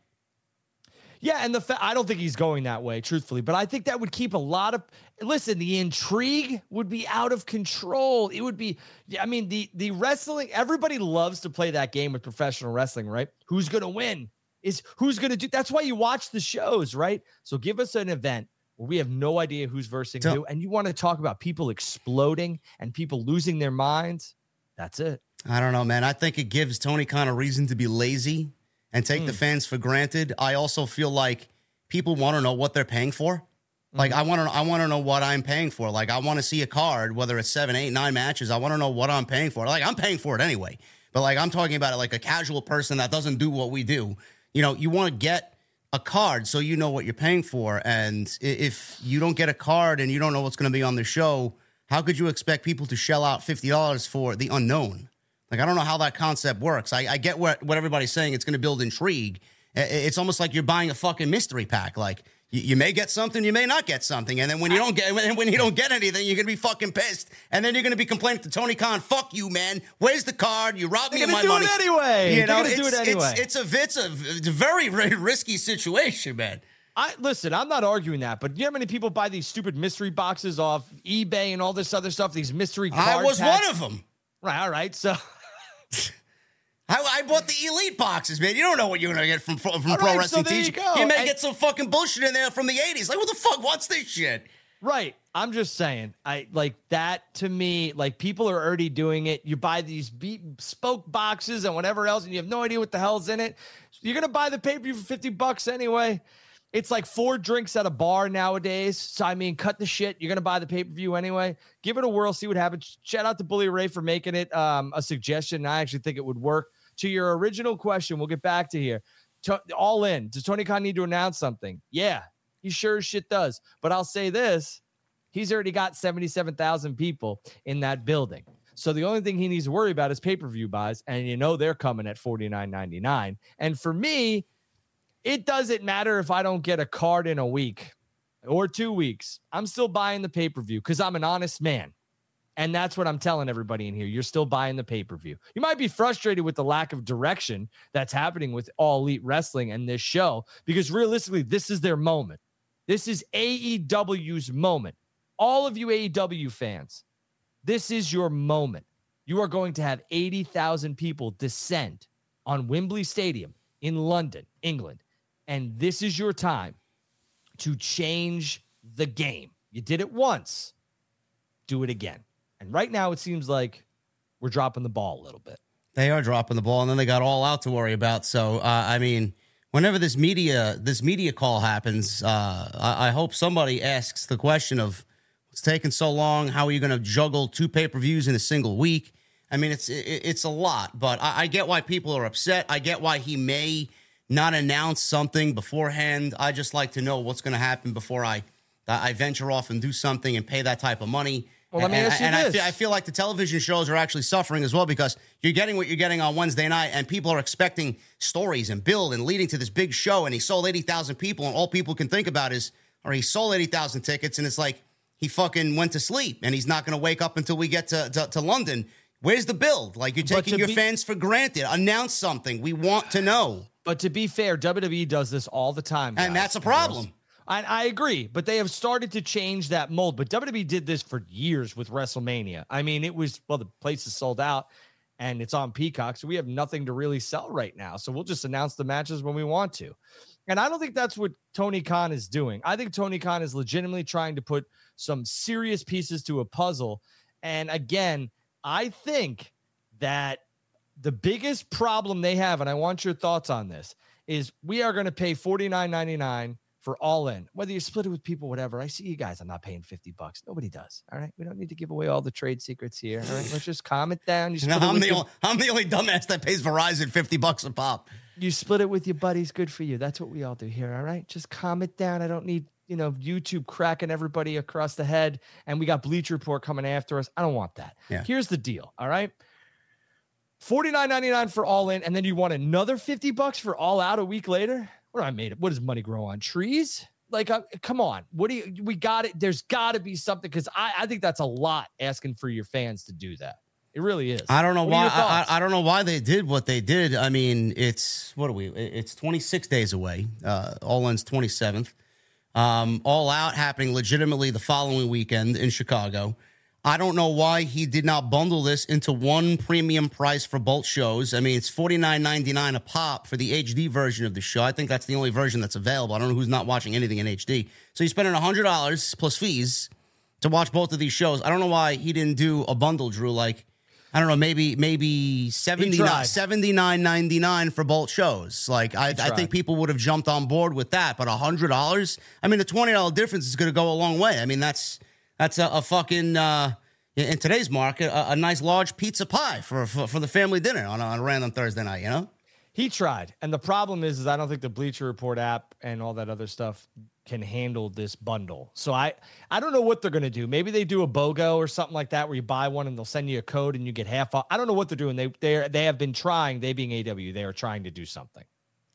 Yeah, and the fa- I don't think he's going that way, truthfully, but I think that would keep a lot of listen. The intrigue would be out of control. It would be, yeah, I mean, the the wrestling. Everybody loves to play that game with professional wrestling, right? Who's going to win? Is who's going to do? That's why you watch the shows, right? So give us an event where we have no idea who's versing So- who, and you want to talk about people exploding and people losing their minds. That's it. I don't know, man. I think it gives Tony Khan a reason to be lazy and take Hmm. the fans for granted. I also feel like people want to know what they're paying for. Like Mm-hmm. I want to, I want to know what I'm paying for. Like I want to see a card, whether it's seven, eight, nine matches. I want to know what I'm paying for. Like I'm paying for it anyway. But like I'm talking about it like a casual person that doesn't do what we do. You know, you want to get a card so you know what you're paying for. And if you don't get a card and you don't know what's going to be on the show, how could you expect people to shell out fifty dollars for the unknown? Like I don't know how that concept works. I, I get what what everybody's saying. It's going to build intrigue. It's almost like you're buying a fucking mystery pack. Like you, may get something, you may not get something, and then when you don't get when, you don't get anything, you're gonna be fucking pissed, and then you're gonna be complaining to Tony Khan. Fuck you, man. Where's the card? You robbed me of my money. it anyway. You They're know, gonna do it anyway. It's, it's a it's a it's a very very risky situation, man. I listen, I'm not arguing that, but you know how many people buy these stupid mystery boxes off eBay and all this other stuff, these mystery I was packs? one of them. Right, all right. So *laughs* I, I bought the elite boxes, man. You don't know what you're gonna get from from, from All pro right, wrestling so there teaching. you go. may And- get some fucking bullshit in there from the '80s. Like, what the fuck? What's this shit? Right. I'm just saying, I like that to me, like people are already doing it. You buy these bespoke boxes and whatever else, and you have no idea what the hell's in it. You're gonna buy the pay-per-view for 50 bucks anyway. It's like four drinks at a bar nowadays. So I mean, cut the shit. You're gonna buy the pay-per-view anyway. Give it a whirl, see what happens. Shout out to Bully Ray for making it um, a suggestion. I actually think it would work. To your original question, we'll get back to here. To, all in. Does Tony Khan need to announce something? Yeah, he sure as shit does. But I'll say this he's already got 77,000 people in that building. So the only thing he needs to worry about is pay-per-view buys, and you know they're coming at 49.99. And for me, it doesn't matter if I don't get a card in a week or two weeks. I'm still buying the pay-per-view because I'm an honest man. And that's what I'm telling everybody in here. You're still buying the pay-per-view. You might be frustrated with the lack of direction that's happening with all elite wrestling and this show, because realistically, this is their moment. This is AEW's moment. All of you AEW fans, this is your moment. You are going to have 80,000 people descend on Wembley Stadium in London, England. And this is your time to change the game. You did it once, do it again. And right now, it seems like we're dropping the ball a little bit. They are dropping the ball, and then they got all out to worry about. So, uh, I mean, whenever this media this media call happens, uh, I, I hope somebody asks the question of what's taking so long. How are you going to juggle two pay per views in a single week? I mean, it's it, it's a lot, but I, I get why people are upset. I get why he may not announce something beforehand. I just like to know what's going to happen before I I venture off and do something and pay that type of money. Well, let me and, ask you and I this. feel, I feel like the television shows are actually suffering as well because you're getting what you're getting on Wednesday night, and people are expecting stories and build and leading to this big show. And he sold eighty thousand people, and all people can think about is, or he sold eighty thousand tickets, and it's like he fucking went to sleep, and he's not going to wake up until we get to, to to London. Where's the build? Like you're taking your be- fans for granted. Announce something. We want to know, But to be fair, WWE does this all the time. and that's a and girls. problem. I, I agree, but they have started to change that mold. But WWE did this for years with WrestleMania. I mean, it was well, the place is sold out. and it's on Peacock. So we have nothing to really sell right now. So we'll just announce the matches when we want to. And I don't think that's what Tony Khan is doing. I think Tony Khan is legitimately trying to put some serious pieces to a puzzle. And again, I think that the biggest problem they have, and I want your thoughts on this, is we are going to pay $49.99 for all in, whether you split it with people, whatever. I see you guys. I'm not paying 50 bucks. Nobody does. All right. We don't need to give away all the trade secrets here. All right. Let's just calm it down. You *laughs* no, I'm, the only, I'm the only dumbass that pays Verizon 50 bucks a pop. You split it with your buddies. Good for you. That's what we all do here. All right. Just calm it down. I don't need, you know, YouTube cracking everybody across the head. And we got Bleacher Report coming after us. I don't want that. Yeah. Here's the deal. All right. $49.99 for all in, and then you want another 50 bucks for all out a week later? I made it? What does money grow on trees? Like, uh, come on. What do you, we got it? There's got to be something because I, I think that's a lot asking for your fans to do that. It really is. I don't know what why. I, I, don't know why they did what they did. I mean, it's what are we? It's 26 days away. Uh, all ends 27th. Um, all out happening legitimately the following weekend in Chicago. I don't know why he did not bundle this into one premium price for both shows. I mean, it's forty nine ninety nine a pop for the HD version of the show. I think that's the only version that's available. I don't know who's not watching anything in HD. So you're spending hundred dollars plus fees to watch both of these shows. I don't know why he didn't do a bundle, Drew. Like, I don't know, maybe maybe 79 79.99 for both shows. Like I, I think people would have jumped on board with that, but hundred dollars. I mean, the twenty dollar difference is going to go a long way. I mean, that's that's a, a fucking uh, in today's market a, a, nice large pizza pie for, for, for the family dinner on a, on a random Thursday night. You know. He tried, and the problem is, is I don't think the Bleacher Report app and all that other stuff can handle this bundle. So I I don't know what they're gonna do. Maybe they do a BOGO or something like that, where you buy one and they'll send you a code and you get half off. I don't know what they're doing. They they they have been trying. They being AW, they are trying to do something.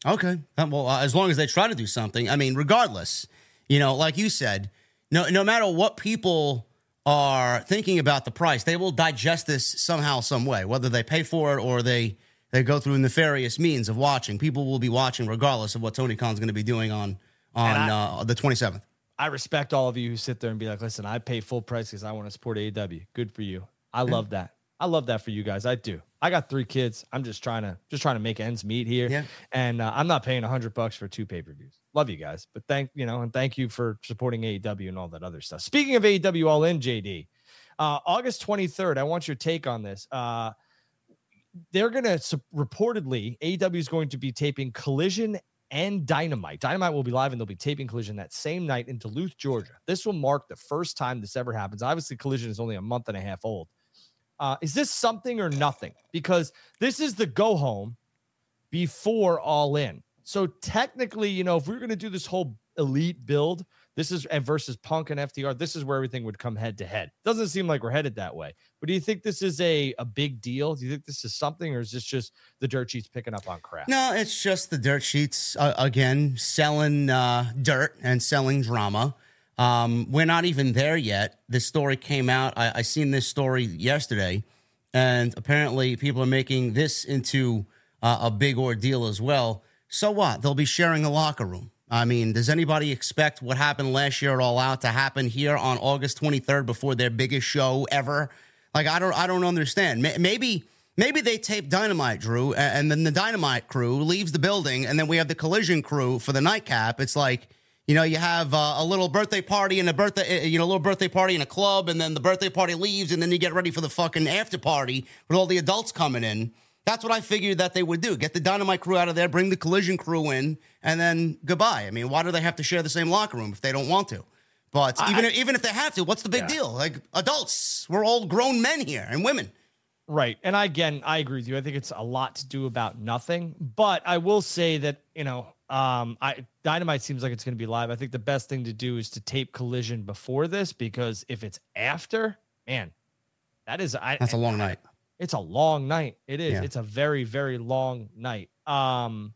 Okay, well, uh, as long as they try to do something, I mean, regardless, you know, like you said, no, no matter what people are thinking about the price, they will digest this somehow, some way, whether they pay for it or they they go through nefarious means of watching. People will be watching regardless of what Tony Khan's going to be doing on on I, uh, the 27th. I respect all of you who sit there and be like, "Listen, I pay full price because I want to support AEW. Good for you. I love that. I love that for you guys. I do. I got three kids. I'm just trying to just trying to make ends meet here. Yeah. And uh, I'm not paying a hundred bucks for two pay per views. Love you guys, but thank you know, and thank you for supporting AEW and all that other stuff. Speaking of AEW, all in JD, uh, August 23rd. I want your take on this. Uh, they're gonna reportedly AEW is going to be taping Collision and Dynamite. Dynamite will be live and they'll be taping Collision that same night in Duluth, Georgia. This will mark the first time this ever happens. Obviously, Collision is only a month and a half old. Uh, is this something or nothing? Because this is the go home before all in. So technically, you know, if we are going to do this whole elite build, this is and versus Punk and FTR, this is where everything would come head to head. Doesn't seem like we're headed that way. But do you think this is a, a big deal? Do you think this is something, or is this just the dirt sheets picking up on crap? No, it's just the dirt sheets uh, again selling uh, dirt and selling drama. Um, we're not even there yet. This story came out. I, I seen this story yesterday, and apparently people are making this into uh, a big ordeal as well. So what? They'll be sharing a locker room. I mean, does anybody expect what happened last year at All Out to happen here on August 23rd before their biggest show ever? Like, I don't, I don't understand. Maybe, maybe they tape Dynamite, Drew, and then the Dynamite crew leaves the building, and then we have the Collision crew for the nightcap. It's like you know, you have uh, a little birthday party and a birthday, uh, you know, a little birthday party in a club, and then the birthday party leaves, and then you get ready for the fucking after party with all the adults coming in. That's what I figured that they would do. Get the dynamite crew out of there, bring the collision crew in, and then goodbye. I mean, why do they have to share the same locker room if they don't want to? But I, even if, even if they have to, what's the big yeah. deal? Like adults, we're all grown men here and women. Right. And I, again, I agree with you. I think it's a lot to do about nothing. But I will say that, you know, um, I Dynamite seems like it's going to be live. I think the best thing to do is to tape Collision before this because if it's after, man, that is I, that's a long night. It's a long night. It is. Yeah. It's a very very long night. Um,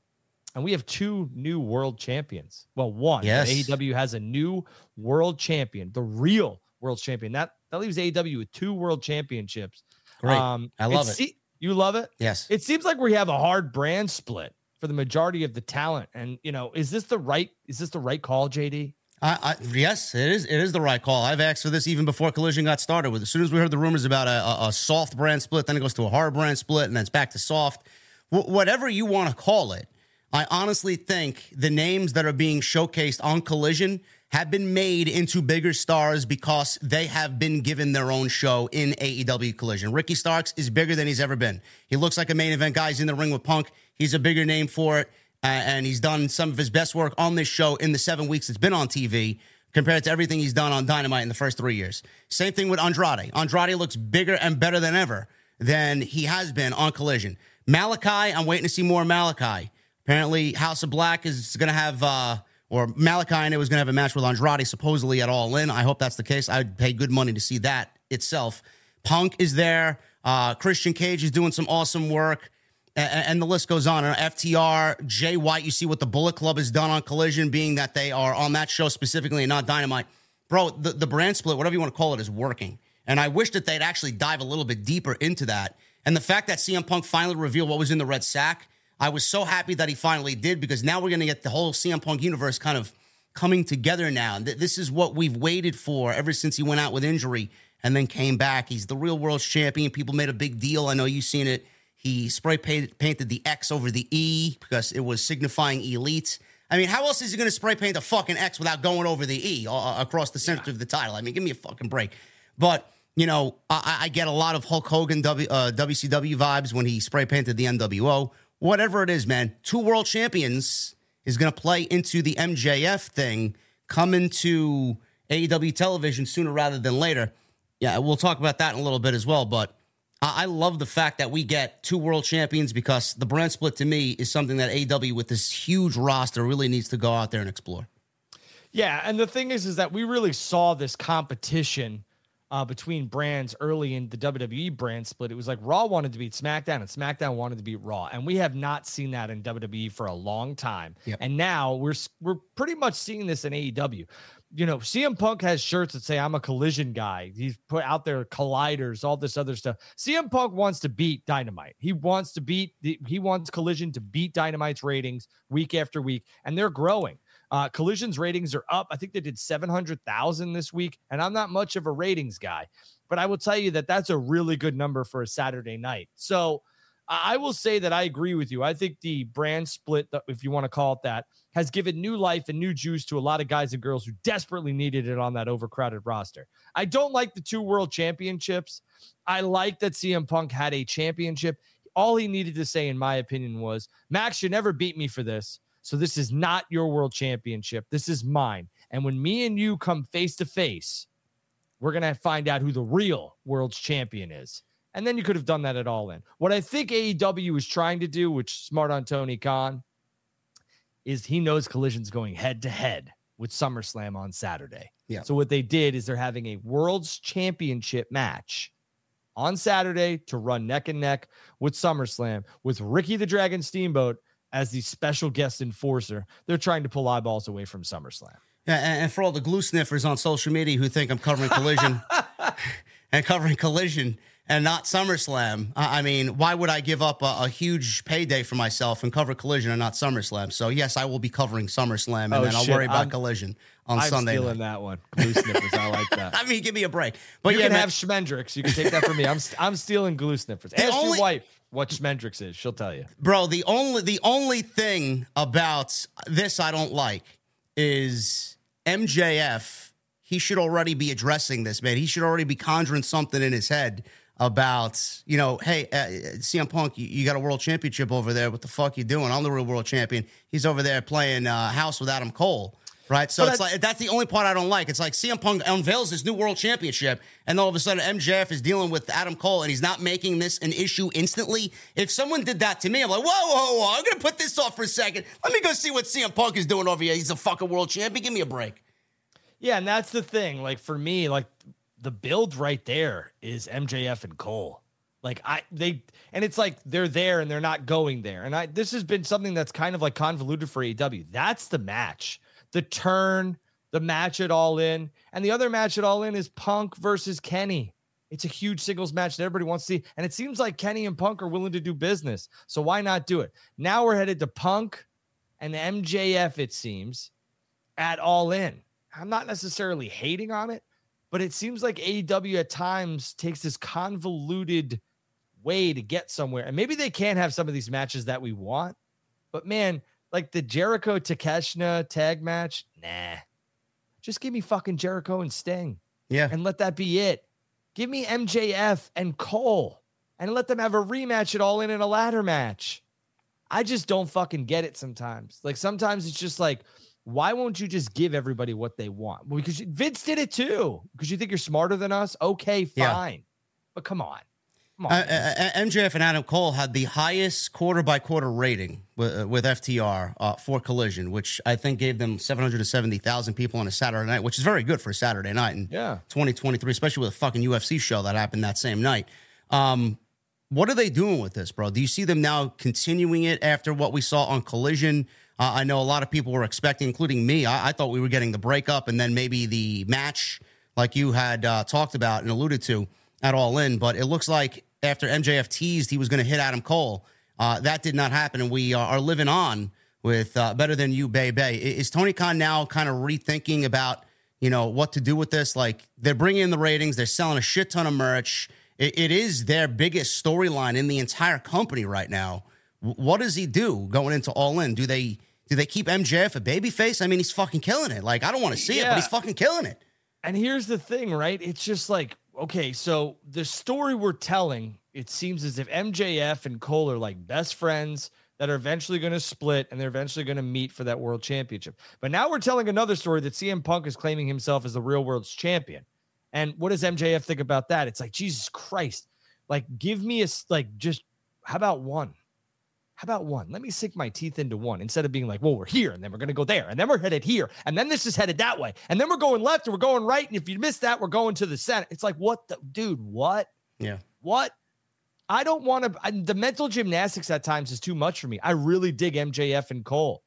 and we have two new world champions. Well, one. Yes. AEW has a new world champion, the real world champion. That that leaves AEW with two world championships. Great. Um, I love it. Se- you love it? Yes. It seems like we have a hard brand split for the majority of the talent. And you know, is this the right is this the right call, JD? I, I, yes, it is. It is the right call. I've asked for this even before Collision got started. With as soon as we heard the rumors about a, a, a soft brand split, then it goes to a hard brand split, and then it's back to soft. W- whatever you want to call it, I honestly think the names that are being showcased on Collision have been made into bigger stars because they have been given their own show in AEW Collision. Ricky Starks is bigger than he's ever been. He looks like a main event guy. He's in the ring with Punk. He's a bigger name for it uh, and he's done some of his best work on this show in the seven weeks it's been on TV compared to everything he's done on Dynamite in the first three years. Same thing with Andrade. Andrade looks bigger and better than ever than he has been on Collision. Malakai, I'm waiting to see more Malakai. Apparently, House of Black is going to have, uh, or Malakai and it was going to have a match with Andrade supposedly at All In. I hope that's the case. I'd pay good money to see that itself. Punk is there. Uh, Christian Cage is doing some awesome work and, the list goes on. Uh, and FTR, Jay White, you see what the Bullet Club has done on Collision, being that they are on that show specifically and not Dynamite. Bro, the, the brand split, whatever you want to call it, is working. And I wish that they'd actually dive a little bit deeper into that. And the fact that CM Punk finally revealed what was in the red sack, I was so happy that he finally did because now we're going to get the whole CM Punk universe kind of coming together now. This is what we've waited for ever since he went out with injury and then came back. He's the real world champion. People made a big deal. I know you've seen it he spray painted, painted the X over the E because it was signifying elite. I mean, how else is he going to spray paint a fucking X without going over the E uh, across the center yeah. of the title? I mean, give me a fucking break. But you know, I, I get a lot of Hulk Hogan w, uh, WCW vibes when he spray painted the NWO. Whatever it is, man, two world champions is going to play into the MJF thing coming to AEW television sooner rather than later. Yeah, we'll talk about that in a little bit as well. But I love the fact that we get two world champions because the brand split to me is something that AW with this huge roster really needs to go out there and explore. Yeah, and the thing is, is that we really saw this competition uh, between brands early in the WWE brand split. It was like Raw wanted to beat SmackDown, and SmackDown wanted to beat Raw, and we have not seen that in WWE for a long time. Yep. And now we're we're pretty much seeing this in AEW you know, CM Punk has shirts that say I'm a collision guy. He's put out there colliders, all this other stuff. CM Punk wants to beat Dynamite. He wants to beat the, he wants Collision to beat Dynamite's ratings week after week, and they're growing. Uh, Collision's ratings are up. I think they did 700,000 this week, and I'm not much of a ratings guy, but I will tell you that that's a really good number for a Saturday night. So I will say that I agree with you. I think the brand split, if you want to call it that, has given new life and new juice to a lot of guys and girls who desperately needed it on that overcrowded roster. I don't like the two world championships. I like that CM Punk had a championship. All he needed to say, in my opinion, was Max, you never beat me for this. So this is not your world championship. This is mine. And when me and you come face to face, we're going to find out who the real world's champion is. And then you could have done that at all in. What I think AEW is trying to do, which smart on Tony Khan, is he knows Collision's going head to head with SummerSlam on Saturday. Yeah. So what they did is they're having a World's Championship match on Saturday to run neck and neck with SummerSlam with Ricky the Dragon Steamboat as the special guest enforcer. They're trying to pull eyeballs away from SummerSlam. Yeah, and for all the glue sniffers on social media who think I'm covering Collision *laughs* *laughs* and covering Collision, and not SummerSlam. I mean, why would I give up a, a, huge payday for myself and cover Collision and not SummerSlam? So yes, I will be covering SummerSlam, and oh, then I'll worry about I'm, Collision on I'm Sunday. I'm stealing night. that one. Glue sniffers, I like that. *laughs* I mean, give me a break. But you yeah, can man. have Schmendrix. You can take that from me. I'm I'm stealing glue sniffers. The Ask only, your wife what Schmendrix is. She'll tell you, bro. The only the only thing about this I don't like is MJF. He should already be addressing this, man. He should already be conjuring something in his head about, you know, hey, uh, CM Punk, you, you, got a world championship over there. What the fuck you doing? I'm the real world champion. He's over there playing uh, house with Adam Cole. Right, so but it's I, like that's the only part I don't like. It's like CM Punk unveils his new world championship, and all of a sudden MJF is dealing with Adam Cole, and he's not making this an issue instantly. If someone did that to me, I'm like, whoa, whoa, whoa! I'm gonna put this off for a second. Let me go see what CM Punk is doing over here. He's a fucking world champion. Give me a break. Yeah, and that's the thing. Like for me, like the build right there is MJF and Cole. Like I they and it's like they're there and they're not going there. And I this has been something that's kind of like convoluted for AEW. That's the match. The turn, the match at all in, and the other match at all in is Punk versus Kenny. It's a huge singles match that everybody wants to see. And it seems like Kenny and Punk are willing to do business. So why not do it? Now we're headed to Punk and MJF, it seems, at all in. I'm not necessarily hating on it, but it seems like AEW at times takes this convoluted way to get somewhere. And maybe they can have some of these matches that we want, but man, like the Jericho Takeshita tag match, nah. Just give me fucking Jericho and Sting. Yeah. And let that be it. Give me MJF and Cole and let them have a rematch it all in in a ladder match. I just don't fucking get it sometimes. Like sometimes it's just like, why won't you just give everybody what they want? Well, because Vince did it too. Because you think you're smarter than us. Okay, fine. Yeah. But come on. Come on uh, uh, MJF and Adam Cole had the highest quarter by quarter rating with, uh, with FTR uh, for Collision, which I think gave them 770,000 people on a Saturday night, which is very good for a Saturday night in yeah. 2023, especially with a fucking UFC show that happened that same night. Um, what are they doing with this, bro? Do you see them now continuing it after what we saw on Collision? Uh, I know a lot of people were expecting, including me. I, I, thought we were getting the breakup and then maybe the match, like you had uh, talked about and alluded to at All In. But it looks like after MJF teased he was going to hit Adam Cole, uh, that did not happen, and we are living on with uh, better than you, Bay Bay. Is Tony Khan now kind of rethinking about you know what to do with this? Like they're bringing in the ratings, they're selling a shit ton of merch. it, it is their biggest storyline in the entire company right now. What does he do going into All In? Do they do they keep MJF a babyface? I mean, he's fucking killing it. Like, I don't want to see yeah. it, but he's fucking killing it. And here's the thing, right? It's just like, okay, so the story we're telling, it seems as if MJF and Cole are like best friends that are eventually going to split and they're eventually going to meet for that world championship. But now we're telling another story that CM Punk is claiming himself as the real world's champion. And what does MJF think about that? It's like, Jesus Christ. Like, give me a, like, just, how about one? How about one? Let me sink my teeth into one instead of being like, well, we're here and then we're going to go there and then we're headed here and then this is headed that way and then we're going left and we're going right. And if you miss that, we're going to the center. It's like, what the dude? What? Yeah. What? I don't want to. The mental gymnastics at times is too much for me. I really dig MJF and Cole,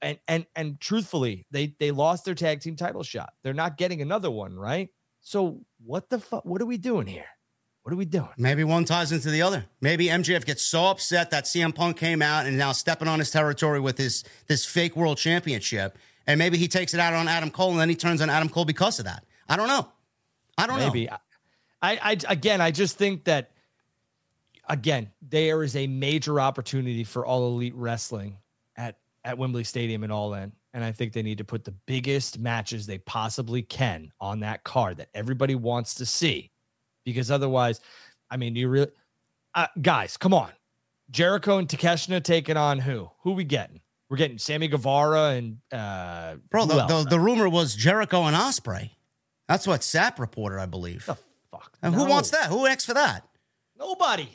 and and and truthfully, they they lost their tag team title shot. They're not getting another one, right? So what the fuck? What are we doing here? What are we doing? Maybe one ties into the other. Maybe MJF gets so upset that CM Punk came out and now stepping on his territory with his this fake world championship, and maybe he takes it out on Adam Cole, and then he turns on Adam Cole because of that. I don't know. I don't maybe. know. I, I again, I just think that again there is a major opportunity for all elite wrestling at at Wembley Stadium and All In. And I think they need to put the biggest matches they possibly can on that card that everybody wants to see because otherwise, I mean, you really, uh, guys, come on. Jericho and Takeshita taking on who? Who we getting? We're getting Sammy Guevara and uh, bro. The, the, the, rumor was Jericho and Ospreay. That's what Sapp reported, I believe. The fuck. And no. who wants that? Who asks for that? Nobody.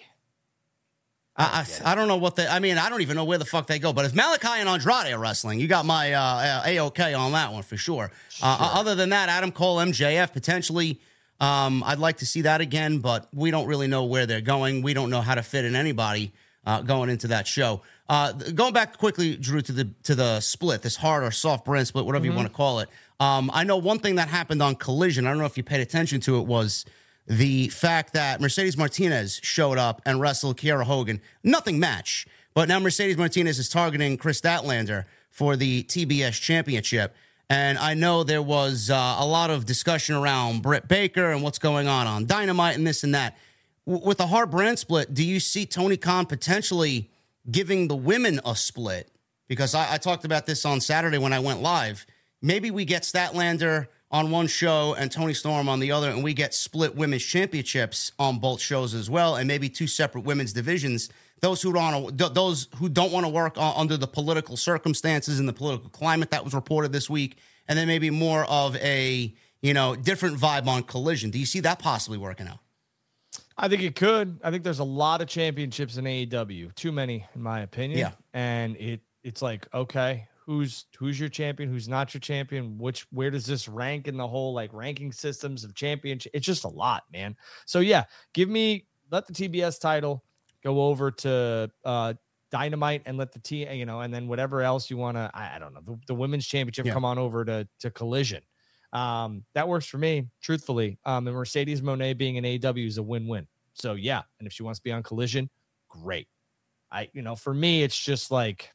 I, I, I, don't know what the I mean, I don't even know where the fuck they go. But if Malakai and Andrade are wrestling, you got my uh, a okay on that one for sure. Uh, sure. Uh, other than that, Adam Cole, MJF potentially um, I'd like to see that again, but we don't really know where they're going. We don't know how to fit in anybody uh, going into that show. Uh, going back quickly, Drew, to the to the split, this hard or soft brand split, whatever mm-hmm. you want to call it. Um, I know one thing that happened on Collision. I don't know if you paid attention to it. Was the fact that Mercedes Martinez showed up and wrestled Kiera Hogan. Nothing match, but now Mercedes Martinez is targeting Kris Statlander for the TBS Championship. And I know there was uh, a lot of discussion around Britt Baker and what's going on on Dynamite and this and that. W- with a hard brand split, do you see Tony Khan potentially giving the women a split? Because I, I talked about this on Saturday when I went live. Maybe we get Statlander on one show and Toni Storm on the other, and we get split women's championships on both shows as well, and maybe two separate women's divisions. Those who don't those who don't want to work under the political circumstances and the political climate that was reported this week, and then maybe more of a you know different vibe on Collision. Do you see that possibly working out? I think it could. I think there's a lot of championships in AEW, too many in my opinion. Yeah, and it it's like okay, who's who's your champion, who's not your champion, which where does this rank in the whole like ranking systems of championship? It's just a lot, man. So yeah, give me let the TBS title go over to uh Dynamite and let the T, you know, and then whatever else you want to, I, I, don't know, the, the women's championship yeah. come on over to to Collision. Um, that works for me, truthfully. Um, and Mercedes Monet being an AW is a win win. So yeah, and if she wants to be on Collision, great. I, you know, for me, it's just like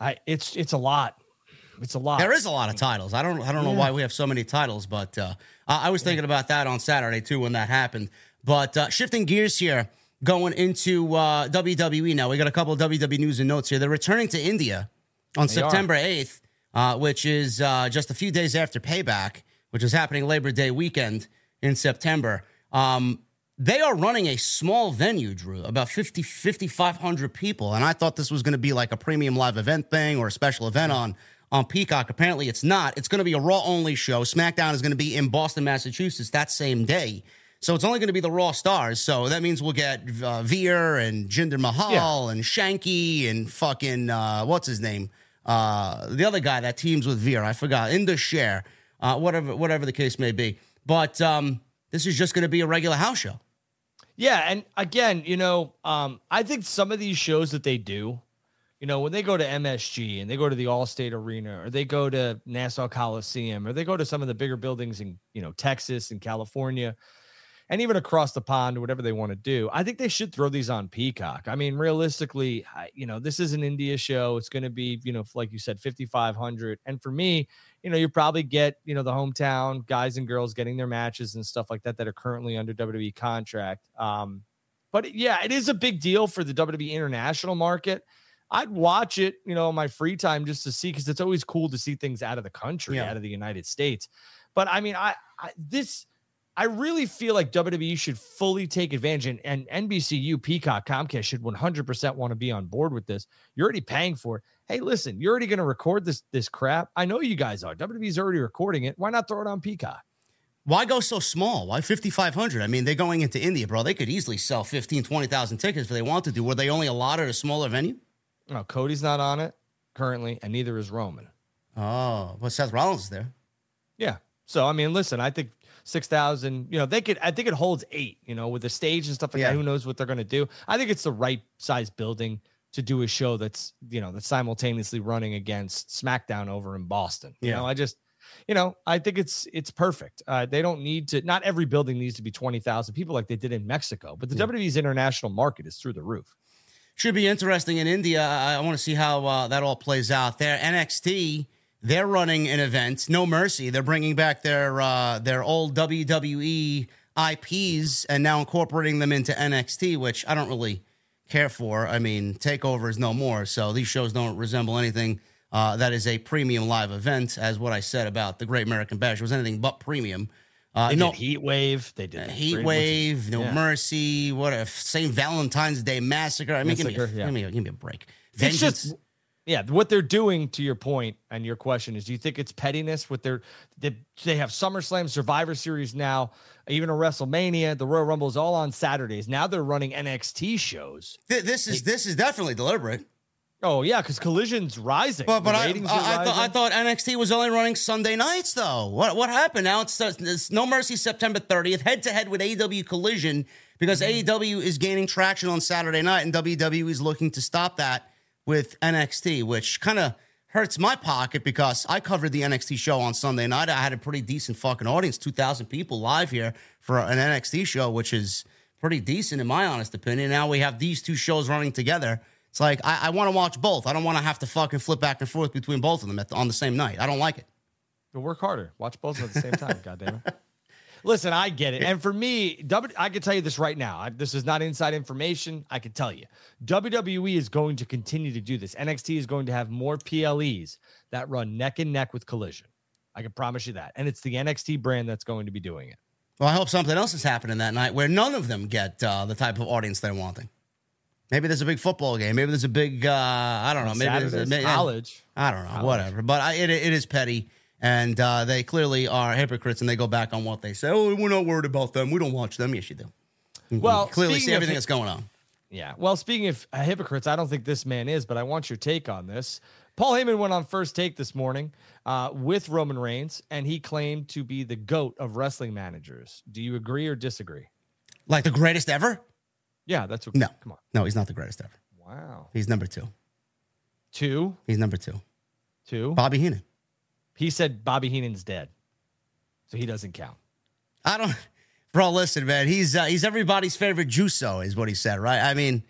I it's it's a lot. it's a lot. There is a lot of titles. I don't I don't know why we have so many titles, but uh, I I was thinking about that on Saturday too when that happened. But uh, shifting gears here, going into uh, WWE now. We got a couple of WWE news and notes here. They're returning to India on They are. September eighth, uh, which is uh, just a few days after Payback, which is happening Labor Day weekend in September. Um, they are running a small venue, Drew, about 50, 5,500 people. And I thought this was going to be like a premium live event thing or a special event on, on Peacock. Apparently, it's not. It's going to be a Raw only show. SmackDown is going to be in Boston, Massachusetts that same day. So it's only going to be the Raw stars. So that means we'll get uh, Veer and Jinder Mahal and Shanky and fucking, uh, what's his name? Uh, the other guy that teams with Veer. I forgot. In the share, uh, whatever, whatever the case may be. But um, this is just going to be a regular house show. Yeah, and again, you know, um, I think some of these shows that they do, you know, when they go to MSG and they go to the Allstate Arena or they go to Nassau Coliseum or they go to some of the bigger buildings in, you know, Texas and California and even across the pond, whatever they want to do, I think they should throw these on Peacock. I mean, realistically, I, you know, this is an India show. It's going to be, you know, like you said, 5,500. And for me, you know, you probably get, you know, the hometown guys and girls getting their matches and stuff like that that are currently under WWE contract. Um, but yeah, it is a big deal for the WWE international market. I'd watch it, you know, my free time just to see because it's always cool to see things out of the country, Yeah. out of the United States. But I mean, I, I this I really feel like WWE should fully take advantage and, and NBCU, Peacock, Comcast should 100% want to be on board with this. You're already paying for it. Hey, listen, you're already going to record this this crap. I know you guys are. WWE's already recording it. Why not throw it on Peacock? Why go so small? Why 5,500? I mean, they're going into India, bro. They could easily sell 15, 20,000 tickets if they wanted to. do. Were they only allotted a smaller venue? No, Cody's not on it currently, and neither is Roman. Oh, but Seth Rollins is there. Yeah. So I mean, listen, I think six thousand. You know, they could. I think it holds eight. You know, with the stage and stuff like Yeah. that. Who knows what they're going to do? I think it's the right size building to do a show that's you know that's simultaneously running against SmackDown over in Boston. You Yeah. know, I just. You know, I think it's it's perfect. Uh, they don't need to. Not every building needs to be twenty thousand people like they did in Mexico, but the WWE's international market is through the roof. Should be interesting in India. I, I want to see how uh, that all plays out there. NXT, they're running an event. No Mercy. They're bringing back their uh, their old WWE IPs and now incorporating them into NXT, which I don't really care for. I mean, Takeover is no more, so these shows don't resemble anything uh, that is a premium live event. As what I said about the Great American Bash was anything but premium. Uh, They no, did Heat Wave. They did Heat Great- Wave, No yeah. Mercy, what a St. Valentine's Day Massacre. I mean, give, me a, yeah. give, me a, give me a break. It's Vengeance. just yeah, what they're doing to your point and your question is do you think it's pettiness with their they, they have SummerSlam Survivor Series now, even a WrestleMania, the Royal Rumble is all on Saturdays. Now they're running NXT shows. Th- this is this is definitely deliberate. Oh yeah, because Collision's rising. But but I, I, I, thought, I thought NXT was only running Sunday nights though. What what happened? Now it's, it's No Mercy September 30th, head to head with AEW Collision because Mm-hmm. AEW is gaining traction on Saturday night and WWE is looking to stop that with NXT, which kind of hurts my pocket because I covered the NXT show on Sunday night. I had a pretty decent fucking audience, 2,000 people live here for an NXT show, which is pretty decent in my honest opinion. Now we have these two shows running together. It's like I, I want to watch both. I don't want to have to fucking flip back and forth between both of them the, on the same night. I don't like it. But work harder. Watch both at the same time. *laughs* God damn it. Listen, I get it. And for me, W, I can tell you this right now. I, this is not inside information. I can tell you. WWE is going to continue to do this. NXT is going to have more PLEs that run neck and neck with Collision. I can promise you that. And it's the NXT brand that's going to be doing it. Well, I hope something else is happening that night where none of them get uh, the type of audience they're wanting. Maybe there's a big football game. Maybe there's a big uh, I don't know. Maybe there's a, college. I don't know. Whatever. But I, it it is petty, and uh, they clearly are hypocrites, and they go back on what they say. Oh, we're not worried about them. We don't watch them. Yes, you do. Well, clearly see everything hi- that's going on. Yeah. Well, speaking of hypocrites, I don't think this man is, but I want your take on this. Paul Heyman went on first take this morning uh, with Roman Reigns, and he claimed to be the GOAT of wrestling managers. Do you agree or disagree? Like the greatest ever? Yeah, that's what. No, Come on. no, he's not the greatest ever. Wow. He's number two. Two. He's number two. Two. Bobby Heenan. He said Bobby Heenan's dead. So he doesn't count. I don't, bro. Listen, man. He's uh, he's everybody's favorite Juso, is what he said, right? I mean,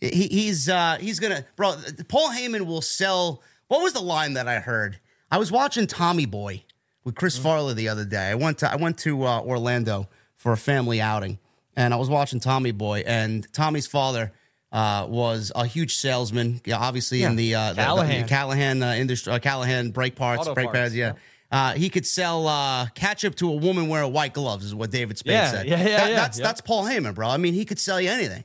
he, he's uh, he's gonna, bro. Paul Heyman will sell. What was the line that I heard? I was watching Tommy Boy with Chris Farley the other day. I went to I went to uh, Orlando for a family outing, and I was watching Tommy Boy, and Tommy's father uh, was a huge salesman, yeah, obviously in the uh, the- the, Callahan. Callahan uh, industry, uh, Callahan brake parts, Auto brake parts, pads, yeah. Uh, he could sell uh, ketchup to a woman wearing white gloves, is what David Spade Yeah, said. yeah, yeah, That- yeah, That's yeah. that's Paul Heyman, bro. I mean, he could sell you anything.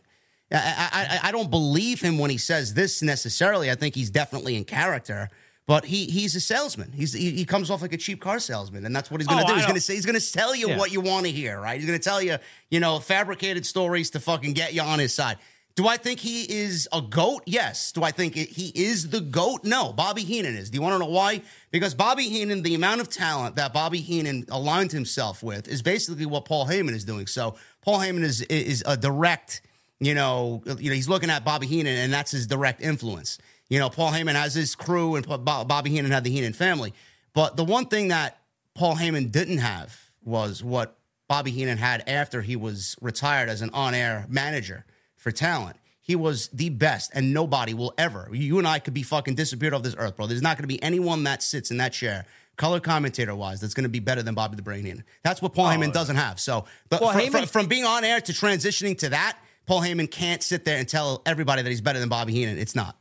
I, I, I- I don't believe him when he says this necessarily. I think he's definitely in character, but he he's a salesman. He's he, he comes off like a cheap car salesman, and that's what he's going to Oh, do. I He's going to say he's going to tell you Yeah. what you want to hear, right? He's going to tell you, you know, fabricated stories to fucking get you on his side. Do I think he is a goat? Yes. Do I think he is the goat? No. Bobby Heenan is. Do you want to know why? Because Bobby Heenan, the amount of talent that Bobby Heenan aligned himself with, is basically what Paul Heyman is doing. So Paul Heyman is is a direct, you know, you know, he's looking at Bobby Heenan, and that's his direct influence. You know, Paul Heyman has his crew, and Bobby Heenan had the Heenan family. But the one thing that Paul Heyman didn't have was what Bobby Heenan had after he was retired as an on-air manager for talent. He was the best, and nobody will ever. You and I could be fucking disappeared off this earth, bro. There's not going to be anyone that sits in that chair, color commentator wise, that's going to be better than Bobby the Brain Heenan. That's what Paul oh, Heyman doesn't have. So, but Well, Heyman- fr- from being on air to transitioning to that, Paul Heyman can't sit there and tell everybody that he's better than Bobby Heenan. It's not.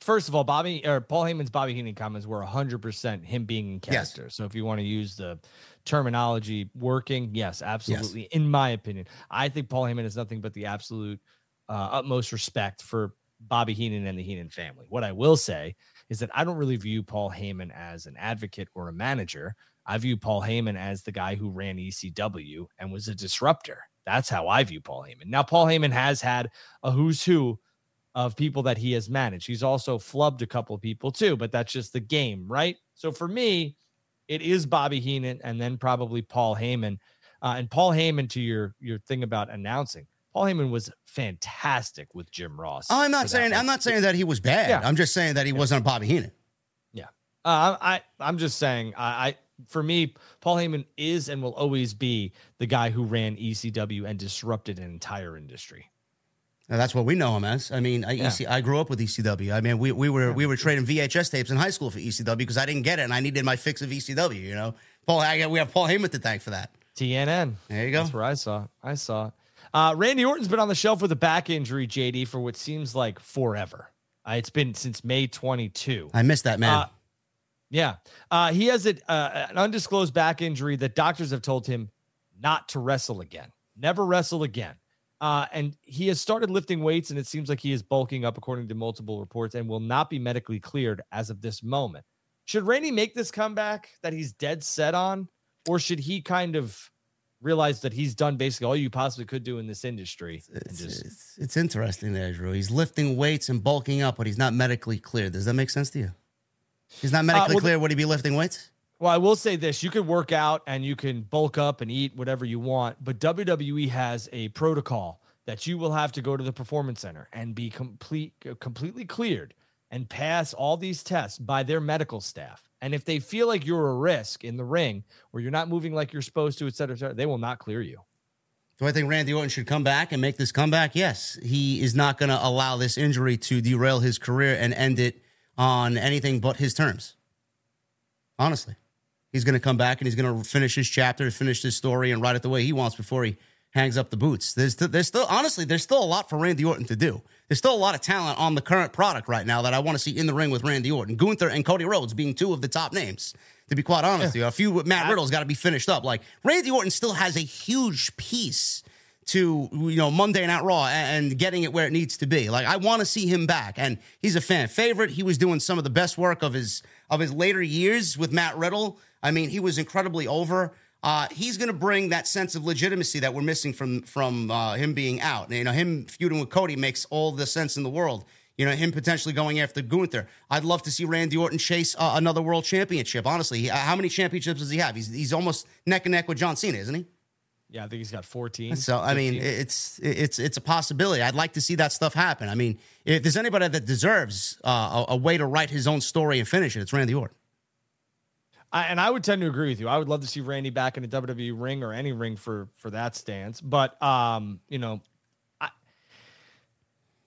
First of all, Bobby or Paul Heyman's Bobby Heenan comments were 100% him being in Yes. character. So if you want to use the terminology working, yes, absolutely. In my opinion, I think Paul Heyman is nothing but the absolute uh, utmost respect for Bobby Heenan and the Heenan family. What I will say is that I don't really view Paul Heyman as an advocate or a manager. I view Paul Heyman as the guy who ran ECW and was a disruptor. That's how I view Paul Heyman. Now, Paul Heyman has had a who's who of people that he has managed. He's also flubbed a couple of people too, but that's just the game, right? So for me, it is Bobby Heenan and then probably Paul Heyman. Uh, and Paul Heyman, to your your thing about announcing, Paul Heyman was fantastic with Jim Ross. I'm not saying. I'm not saying that he was bad. Yeah. I'm just saying that he wasn't a Bobby Heenan. Yeah. Uh, I I'm just saying I, I for me Paul Heyman is and will always be the guy who ran ECW and disrupted an entire industry. And that's what we know him as. I mean, I, EC, I grew up with ECW. I mean, we, we were we were trading VHS tapes in high school for ECW because I didn't get it and I needed my fix of ECW. You know, Paul, I, we have Paul Heyman to thank for that. TNN. There you go. That's where I saw. I saw. Uh, Randy Orton's been on the shelf with a back injury, JD, for what seems like forever. Uh, it's been since May 22. I missed that man. Uh, Yeah. Uh, he has a, uh, an undisclosed back injury that doctors have told him not to wrestle again, never wrestle again. Uh, and he has started lifting weights, and it seems like he is bulking up, according to multiple reports, and will not be medically cleared as of this moment. Should Randy make this comeback that he's dead set on, or should he kind of realize that he's done basically all you possibly could do in this industry? And it's, just, it's, it's interesting there, Drew. He's lifting weights and bulking up, but he's not medically clear. Does that make sense to you? He's not uh, medically well, clear. Would he be lifting weights? Well, I will say this: you can work out and you can bulk up and eat whatever you want, but WWE has a protocol that you will have to go to the performance center and be complete, completely cleared and pass all these tests by their medical staff. And if they feel like you're a risk in the ring or you're not moving like you're supposed to, et cetera, et cetera, they will not clear you. Do I think Randy Orton should come back and make this comeback? Yes. He is not going to allow this injury to derail his career and end it on anything but his terms. Honestly, he's going to come back and he's going to finish his chapter, finish his story, and write it the way he wants before he hangs up the boots. There's, there's still, honestly, there's still a lot for Randy Orton to do. There's still a lot of talent on the current product right now that I want to see in the ring with Randy Orton. Gunther and Cody Rhodes being two of the top names. To be quite honest with you, a few with Matt Riddle's got to be finished up. Like Randy Orton still has a huge piece to you know Monday Night Raw and, and getting it where it needs to be. Like I want to see him back, and he's a fan favorite. He was doing some of the best work of his of his later years with Matt Riddle. I mean, he was incredibly over. Uh, he's going to bring that sense of legitimacy that we're missing from from uh, him being out. And, You know, him feuding with Cody makes all the sense in the world. You know, him potentially going after Gunther. I'd love to see Randy Orton chase uh, another world championship. Honestly, He- how many championships does he have? He's he's almost neck and neck with John Cena, isn't he? Yeah, I think he's got 14. So I mean, it's it's it's a possibility. I'd like to see that stuff happen. I mean, if there's anybody that deserves uh, a, a way to write his own story and finish it, it's Randy Orton. I, and I would tend to agree with you. I would love to see Randy back in a WWE ring or any ring for for that stance. But um, you know, I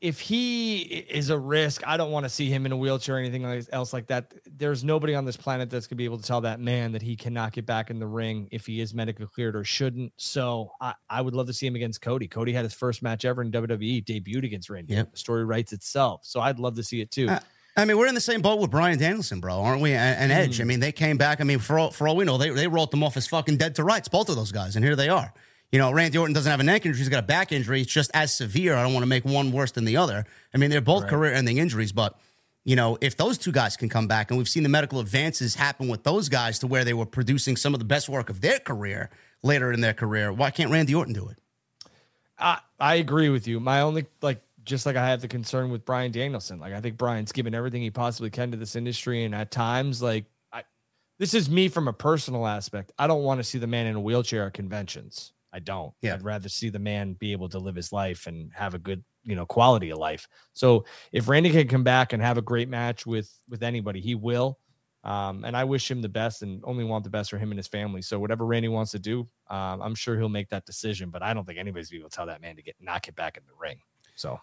if he is a risk, I don't want to see him in a wheelchair or anything else like that. There's nobody on this planet that's gonna be able to tell that man that he cannot get back in the ring if he is medically cleared or shouldn't. So I, I would love to see him against Cody. Cody had his first match ever in WWE, debuted against Randy. Yep. The story writes itself. So I'd love to see it too. Uh, I mean, we're in the same boat with Bryan Danielson, bro, aren't we? And, and Edge. Mm. I mean, they came back. I mean, for all, for all we know, they, they wrote them off as fucking dead to rights, both of those guys, and here they are. You know, Randy Orton doesn't have a neck injury; he's got a back injury. It's just as severe. I don't want to make one worse than the other. I mean, they're both right. career-ending injuries, but you know, if those two guys can come back, and we've seen the medical advances happen with those guys to where they were producing some of the best work of their career later in their career, why can't Randy Orton do it? I I agree with you. My only like just like I have the concern with Bryan Danielson. Like I think Bryan's given everything he possibly can to this industry, and at times, like I, this is me from a personal aspect. I don't want to see the man in a wheelchair at conventions. I don't. Yeah. I'd rather see the man be able to live his life and have a good, you know, quality of life. So if Randy can come back and have a great match with with anybody, he will. Um, and I wish him the best and only want the best for him and his family. So whatever Randy wants to do, um, I'm sure he'll make that decision. But I don't think anybody's be able to tell that man to get not get back in the ring. So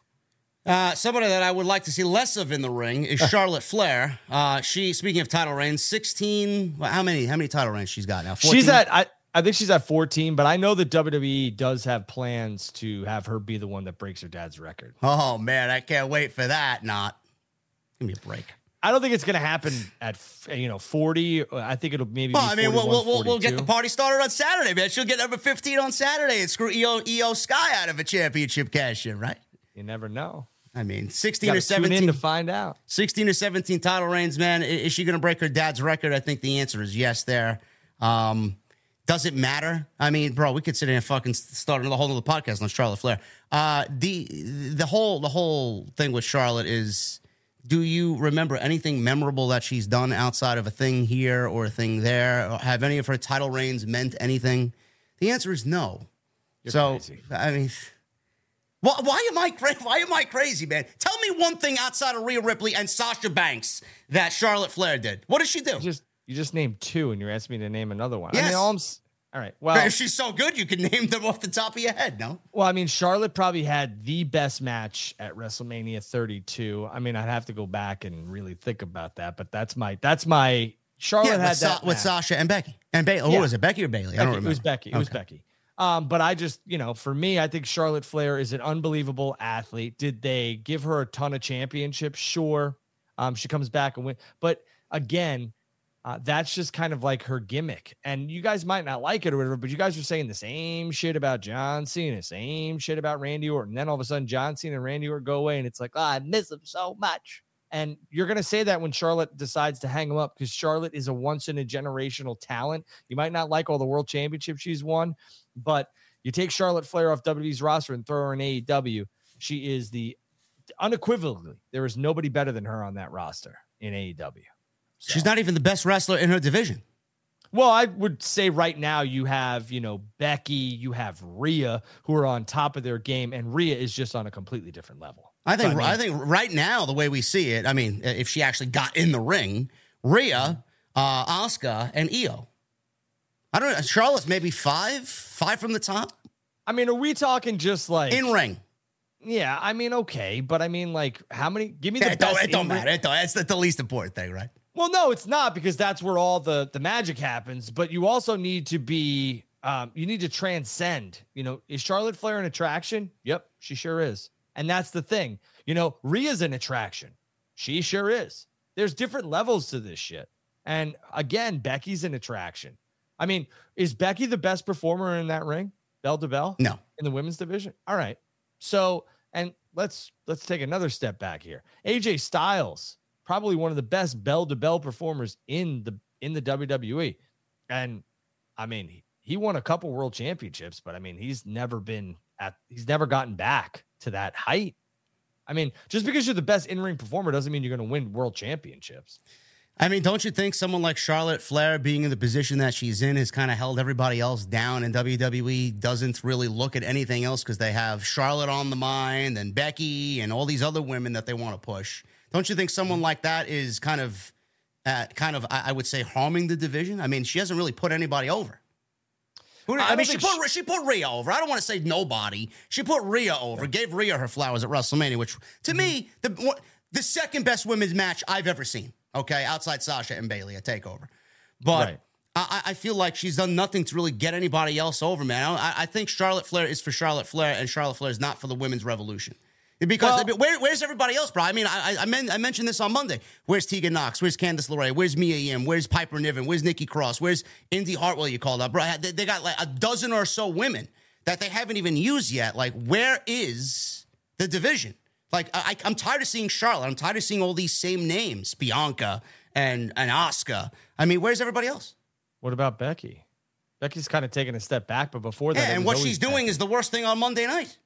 uh, somebody that I would like to see less of in the ring is *laughs* Charlotte Flair. Uh, she, speaking of title reigns, sixteen. Well, how many? How many title reigns she's got now? 14? She's at. I, I think she's at fourteen, but I know that WWE does have plans to have her be the one that breaks her dad's record. Oh man, I can't wait for that. Not give me a break. I don't think it's going to happen at you know forty. I think it'll maybe. Well, I mean, we'll, we'll, we'll, get the party started on Saturday, man. She'll get number fifteen on Saturday and screw EO Iyo Sky out of a championship cash in, right? You never know. I mean, 16 or 17 to find out. 16 or 17 title reigns, man. Is she going to break her dad's record? I think the answer is yes there. Um, does it matter? I mean, bro, we could sit in and fucking start another whole other podcast on Charlotte Flair. Uh, the the whole the whole thing with Charlotte is do you remember anything memorable that she's done outside of a thing here or a thing there? Have any of her title reigns meant anything? The answer is no. You're so crazy. I mean why, why am I cra- why am I crazy, man? Tell me one thing outside of Rhea Ripley and Sasha Banks that Charlotte Flair did. What did she do? You just you just named two, and you're asking me to name another one. Yes. I mean, all, all right. Well, if she's so good, you can *laughs* name them off the top of your head. No. Well, I mean, Charlotte probably had the best match at WrestleMania 32. I mean, I'd have to go back and really think about that, but that's my that's my Charlotte yeah, had that with Sasha and Becky and Bayley. Oh, yeah. was it? Becky or Bayley? Becky. I don't remember. It was Becky. It okay. was Becky. Um, but I just, you know, for me, I think Charlotte Flair is an unbelievable athlete. Did they give her a ton of championships? Sure. Um, she comes back and win. But again, uh, that's just kind of like her gimmick. And you guys might not like it or whatever, but you guys are saying the same shit about John Cena, same shit about Randy Orton. Then all of a sudden, John Cena and Randy Orton go away, and it's like, oh, I miss them so much. And you're going to say that when Charlotte decides to hang him up because Charlotte is a once in a generational talent. You might not like all the world championships she's won, but you take Charlotte Flair off WWE's roster and throw her in AEW. She is the unequivocally, there is nobody better than her on that roster in AEW. So. She's not even the best wrestler in her division. Well, I would say right now you have, you know, Becky, you have Rhea who are on top of their game, and Rhea is just on a completely different level. I think I, mean, I, think right now the way we see it, I mean, if she actually got in the ring, Rhea, uh, Asuka, and Io. I don't know. Charlotte's maybe five, five from the top. I mean, are we talking just like in ring? Yeah, I mean, okay, but I mean, like, how many? Give me the yeah, best. It don't, matter. It don't, it's the, the least important thing, right? Well, no, it's not because that's where all the the magic happens. But you also need to be, um, you need to transcend. You know, is Charlotte Flair an attraction? Yep, she sure is. And that's the thing. You know, Rhea's an attraction. She sure is. There's different levels to this shit. And again, Becky's an attraction. I mean, is Becky the best performer in that ring, bell to bell? No. In the women's division? All right. So, and let's let's take another step back here. AJ Styles, probably one of the best bell to bell performers in the in the WWE. And I mean, he, he won a couple world championships, but I mean, he's never been at he's never gotten back to that height. I mean, just because you're the best in ring performer doesn't mean you're going to win world championships. I mean, don't you think someone like Charlotte Flair being in the position that she's in has kind of held everybody else down, and WWE doesn't really look at anything else because they have Charlotte on the mind and Becky and all these other women that they want to push. Don't you think someone like that is kind of, uh, kind of, I would say, harming the division? I mean, she hasn't really put anybody over. Who- I I, mean, she put she put Rhea over. I don't want to say nobody. She put Rhea over. Gave Rhea her flowers at WrestleMania, which to me mm-hmm. the the second best women's match I've ever seen. Okay, outside Sasha and Bayley at Takeover, but. Right. I, I feel like she's done nothing to really get anybody else over, man. I, I think Charlotte Flair is for Charlotte Flair, and Charlotte Flair is not for the women's revolution. Because Well- where, where's everybody else, bro? I mean, I, I, men, I mentioned this on Monday. Where's Tegan Knox? Where's Candice LeRae? Where's Mia Yim? Where's Piper Niven? Where's Nikki Cross? Where's Indy Hartwell? You called up, bro. They, they got like a dozen or so women that they haven't even used yet. Like, where is the division? Like, I, I'm tired of seeing Charlotte. I'm tired of seeing all these same names, Bianca and and Asuka. I mean, where's everybody else? What about Becky? Becky's kind of taking a step back, but before that, Yeah, and what she's doing Becky. is the worst thing on Monday night.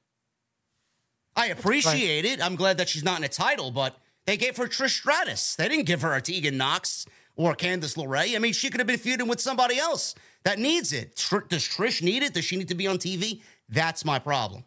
I appreciate it. I'm glad that she's not in a title, but they gave her Trish Stratus. They didn't give her a Tegan Knox or Candice LeRae. I mean, she could have been feuding with somebody else that needs it. Tr- does Trish need it? Does she need to be on TV? That's my problem.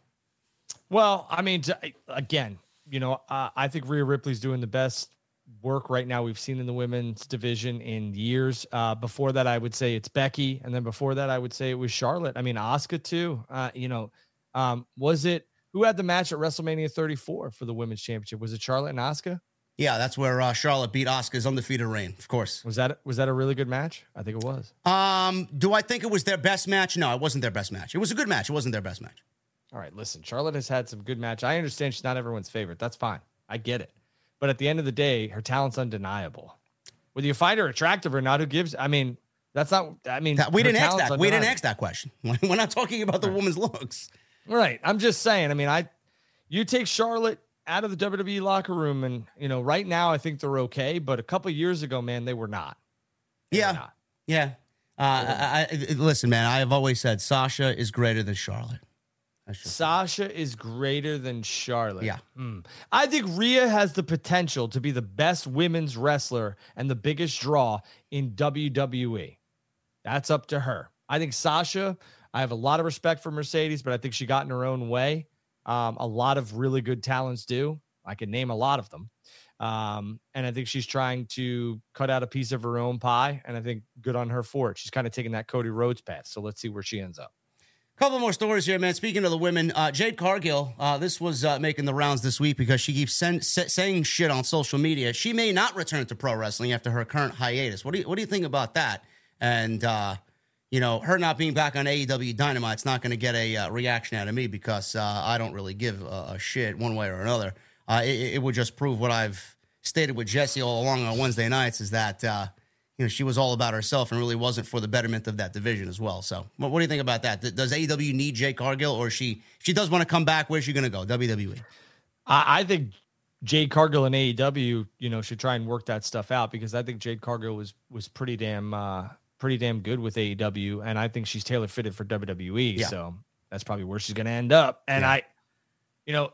Well, I mean, again, you know, uh, I think Rhea Ripley's doing the best work right now we've seen in the women's division in years. Uh, before that, I would say it's Becky, and then before that, I would say it was Charlotte. I mean, Asuka too. Uh, you know, um, was it who had the match at WrestleMania 34 for the women's championship? Was it Charlotte and Asuka? Yeah, that's where uh, Charlotte beat Asuka's undefeated reign, of course. Was that was that a really good match? I think it was. Um, do I think it was their best match? No, it wasn't their best match. It was a good match. It wasn't their best match. All right, listen, Charlotte has had some good match. I understand she's not everyone's favorite. That's fine. I get it. But at the end of the day, her talent's undeniable. Whether you find her attractive or not, who gives? I mean, that's not. I mean, we didn't ask that. We didn't ask that question. *laughs* We're not talking about the woman's looks. Right. I'm just saying. I mean, I you take Charlotte out of the WWE locker room, and you know, right now I think they're okay. But a couple years ago, man, they were not. They were Yeah. not. Yeah. Uh, I, I, listen, man, I have always said Sasha is greater than Charlotte. Sasha is greater than Charlotte. Yeah. Hmm. I think Rhea has the potential to be the best women's wrestler and the biggest draw in WWE. That's up to her. I think Sasha, I have a lot of respect for Mercedes, but I think she got in her own way. Um, a lot of really good talents do. I can name a lot of them. Um, and I think she's trying to cut out a piece of her own pie. And I think good on her for it. She's kind of taking that Cody Rhodes path. So let's see where she ends up. Couple more stories here, man. Speaking of the women, uh, Jade Cargill, uh, this was uh, making the rounds this week because she keeps saying shit on social media. She may not return to pro wrestling after her current hiatus. What do you What do you think about that? And uh, you know, her not being back on AEW Dynamite's not going to get a uh, reaction out of me because uh, I don't really give a, a shit one way or another. Uh, it, it would just prove what I've stated with Jesse all along on Wednesday nights is that uh, you know she was all about herself and really wasn't for the betterment of that division as well. So, what, what do you think about that? Does AEW need Jay Cargill, or she she does want to come back? Where's she going to go? WWE. I, I think Jade Cargill and AEW, you know, should try and work that stuff out because I think Jade Cargill was was pretty damn uh pretty damn good with AEW, and I think she's tailor fitted for WWE. Yeah. So that's probably where she's going to end up. And Yeah. I, you know,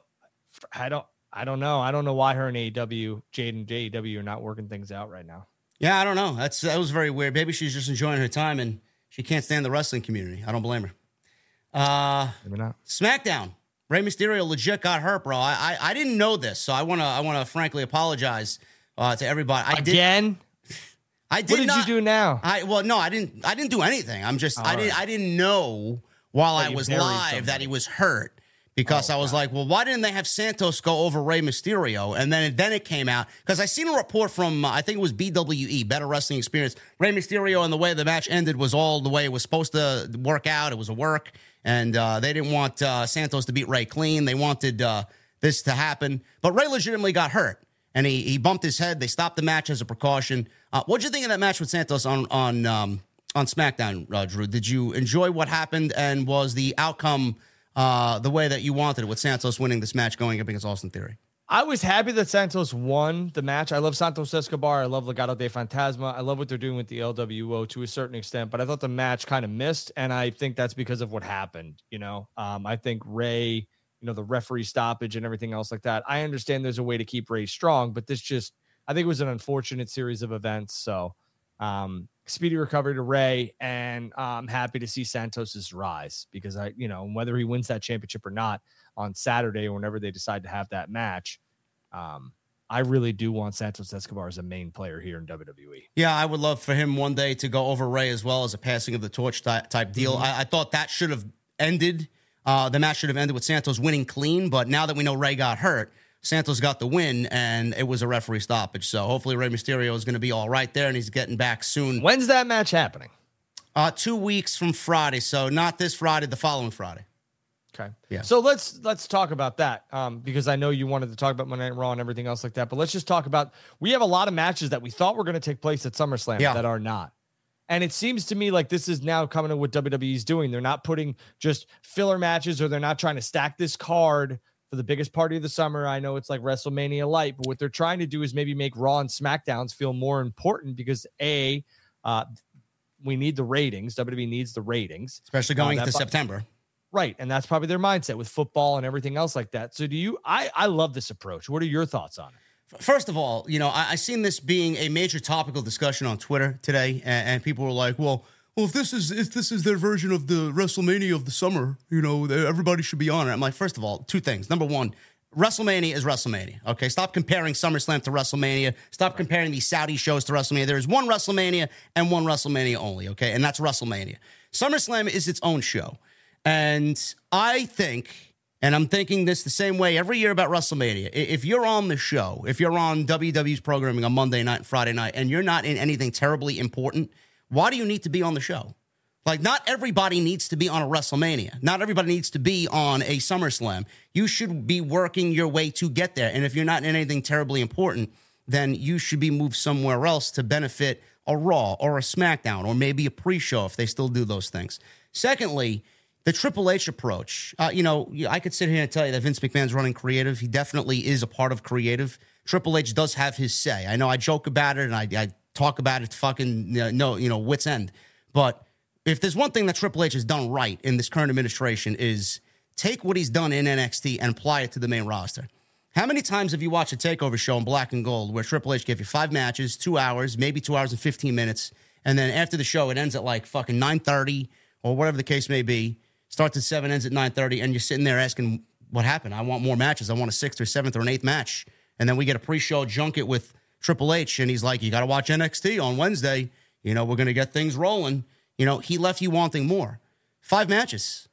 I don't. I don't know. I don't know why her and AEW, Jade and AEW are not working things out right now. Yeah, I don't know. That's that was very weird. Maybe she's just enjoying her time and she can't stand the wrestling community. I don't blame her. Uh, Maybe not. SmackDown. Rey Mysterio legit got hurt, bro. I I, I didn't know this, so I wanna I wanna frankly apologize uh, to everybody. I did. I did what did not, you do now? I well, no, I didn't. I didn't do anything. I'm just. I All didn't. right. I didn't know while Oh, I was live that he was hurt because Oh, I was God. like, well, why didn't they have Santos go over Rey Mysterio? And then then it came out because I seen a report from uh, I think it was BWE, Better Wrestling Experience. Rey Mysterio and the way the match ended was all the way it was supposed to work out. It was a work, and uh, they didn't want uh, Santos to beat Rey clean. They wanted uh, this to happen, but Rey legitimately got hurt and he, he bumped his head. They stopped the match as a precaution. Uh, what'd you think of that match with Santos on on um, on SmackDown, uh, Drew? Did you enjoy what happened, and was the outcome uh, the way that you wanted it with Santos winning this match going up against Austin Theory? I was happy that Santos won the match. I love Santos Escobar. I love Legado del Fantasma. I love what they're doing with the LWO to a certain extent, but I thought the match kind of missed, and I think that's because of what happened. You know, um, I think Rey, you know, the referee stoppage and everything else like that. I understand there's a way to keep Rey strong, but this just, I think it was an unfortunate series of events. So, um, speedy recovery to Rey, and I'm happy to see Santos's rise because I, you know, whether he wins that championship or not on Saturday or whenever they decide to have that match, um, I really do want Santos Escobar as a main player here in WWE. Yeah, I would love for him one day to go over Rey as well as a passing of the torch type, type deal. Mm-hmm. I, I, thought that should have ended. Uh, the match should have ended with Santos winning clean, but now that we know Rey got hurt, Santos got the win, and it was a referee stoppage. So hopefully Rey Mysterio is going to be all right there, and he's getting back soon. When's that match happening? Uh, two weeks from Friday, so not this Friday, the following Friday. Okay. Yeah. So let's let's talk about that um, because I know you wanted to talk about Monday Night Raw and everything else like that. But let's just talk about we have a lot of matches that we thought were going to take place at SummerSlam yeah. that are not. And it seems to me like this is now coming to what WWE's doing. They're not putting just filler matches or they're not trying to stack this card for the biggest party of the summer. I know it's like WrestleMania light, but what they're trying to do is maybe make Raw and SmackDowns feel more important because A, uh, we need the ratings. WWE needs the ratings, especially going uh, into September. Right, and that's probably their mindset with football and everything else like that. So, do you? I I love this approach. What are your thoughts on it? First of all, you know, I, I seen this being a major topical discussion on Twitter today, and, and, people were like, "Well, well, if this is if this is their version of the WrestleMania of the summer, you know, everybody should be on it." I'm like, first of all, two things. Number one, WrestleMania is WrestleMania. Okay, stop comparing SummerSlam to WrestleMania. Stop comparing these Saudi shows to WrestleMania. There is one WrestleMania and one WrestleMania only. Okay, and that's WrestleMania. SummerSlam is its own show. And I think, and I'm thinking this the same way every year about WrestleMania. If you're on the show, if you're on WWE's programming on Monday night and Friday night, and you're not in anything terribly important, why do you need to be on the show? Like, not everybody needs to be on a WrestleMania. Not everybody needs to be on a SummerSlam. You should be working your way to get there. And if you're not in anything terribly important, then you should be moved somewhere else to benefit a Raw or a SmackDown or maybe a pre show if they still do those things. Secondly, the Triple H approach, uh, you know, I could sit here and tell you that Vince McMahon's running creative. He definitely is a part of creative. Triple H does have his say. I know I joke about it and I, I talk about it fucking you know, you know wits end. But if there's one thing that Triple H has done right in this current administration is take what he's done in NXT and apply it to the main roster. How many times have you watched a takeover show in black and gold where Triple H gave you five matches, two hours, maybe two hours and 15 minutes, and then after the show it ends at like fucking 9:30 or whatever the case may be starts at seven, ends at nine thirty, and you're sitting there asking what happened. I want more matches. I want a sixth or seventh or an eighth match, and then we get a pre-show junket with Triple H, and he's like, "You got to watch NXT on Wednesday. You know, we're going to get things rolling." You know, he left you wanting more. Five matches.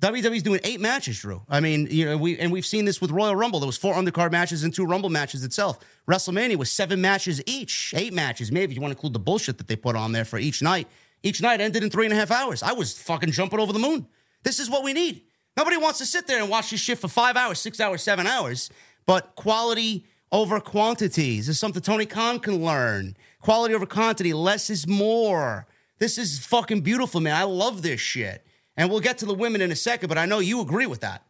WWE's doing eight matches, Drew. I mean, you know, we and we've seen this with Royal Rumble. There was four undercard matches and two Rumble matches itself. WrestleMania was seven matches each, eight matches, maybe if you want to include the bullshit that they put on there for each night. Each night ended in three and a half hours. I was fucking jumping over the moon. This is what we need. Nobody wants to sit there and watch this shit for five hours, six hours, seven hours. But quality over quantity this is something Tony Khan can learn. Quality over quantity, less is more. This is fucking beautiful, man. I love this shit. And we'll get to the women in a second, but I know you agree with that.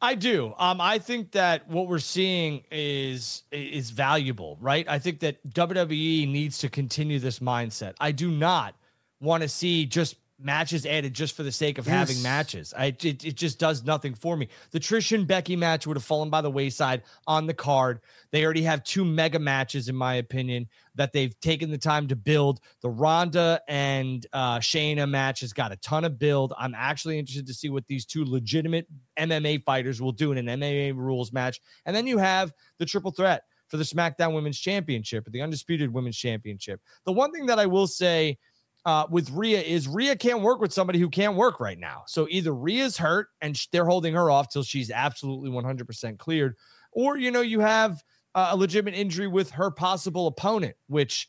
I do. Um, I think that what we're seeing is is valuable, right? I think that WWE needs to continue this mindset. I do not want to see just matches added just for the sake of yes. having matches. I it, it just does nothing for me. The Trish and Becky match would have fallen by the wayside on the card. They already have two mega matches, in my opinion, that they've taken the time to build. The Ronda and uh, Shayna match has got a ton of build. I'm actually interested to see what these two legitimate MMA fighters will do in an MMA rules match. And then you have the triple threat for the SmackDown Women's Championship or the Undisputed Women's Championship. The one thing that I will say uh, with Rhea is Rhea can't work with somebody who can't work right now. So either Rhea's hurt and sh- they're holding her off till she's absolutely 100% cleared, or, you know, you have uh, a legitimate injury with her possible opponent, which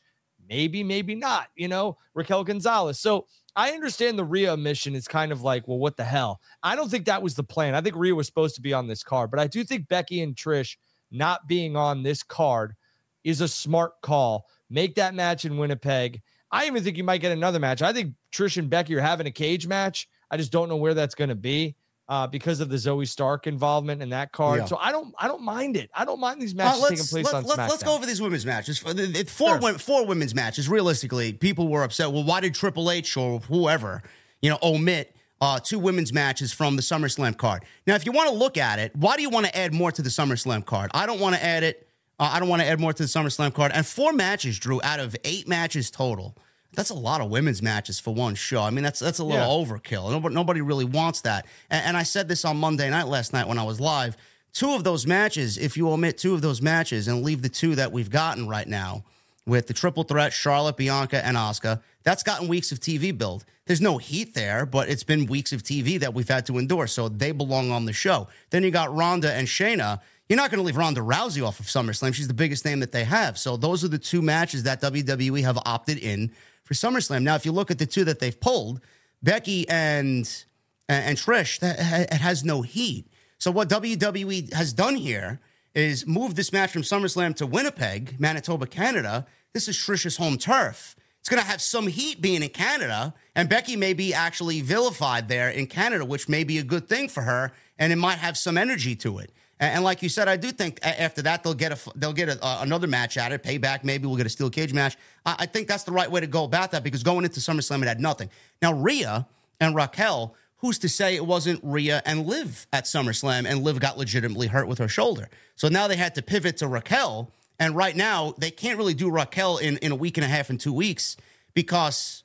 maybe, maybe not, you know, Raquel Gonzalez. So I understand the Rhea mission is kind of like, well, what the hell? I don't think that was the plan. I think Rhea was supposed to be on this card, but I do think Becky and Trish not being on this card is a smart call. Make that match in Winnipeg I even think you might get another match. I think Trish and Becky are having a cage match. I just don't know where that's going to be uh, because of the Zoey Stark involvement in that card. Yeah. So I don't, I don't mind it. I don't mind these uh, matches uh, taking place let, on let, SmackDown. Let's go over these women's matches. Four, sure. four women's matches. Realistically, people were upset. Well, why did Triple H or whoever, you know, omit uh, two women's matches from the SummerSlam card? Now, if you want to look at it, why do you want to add more to the SummerSlam card? I don't want to add it. Uh, I don't want to add more to the SummerSlam card. And four matches, Drew, out of eight matches total. That's a lot of women's matches for one show. I mean, that's that's a little yeah. overkill. Nobody, nobody really wants that. And, and I said this on Monday night last night when I was live. two of those matches, if you omit two of those matches and leave the two that we've gotten right now with the triple threat, Charlotte, Bianca, and Asuka, that's gotten weeks of TV build. There's no heat there, but it's been weeks of TV that we've had to endure. So they belong on the show. Then you got Ronda and Shayna. You're not going to leave Ronda Rousey off of SummerSlam. She's the biggest name that they have. So those are the two matches that WWE have opted in for SummerSlam. Now, if you look at the two that they've pulled, Becky and and Trish, that it has no heat. So what WWE has done here is move this match from SummerSlam to Winnipeg, Manitoba, Canada. This is Trish's home turf. It's going to have some heat being in Canada, and Becky may be actually vilified there in Canada, which may be a good thing for her, and it might have some energy to it. And, like you said, I do think after that they'll get a they'll get a, another match at it, payback. Maybe we'll get a steel cage match. I, I think that's the right way to go about that because going into SummerSlam it had nothing. Now Rhea and Raquel who's to say it wasn't Rhea and Liv at SummerSlam and Liv got legitimately hurt with her shoulder. So now they had to pivot to Raquel. And right now, they can't really do Raquel in, in a week and a half and two weeks because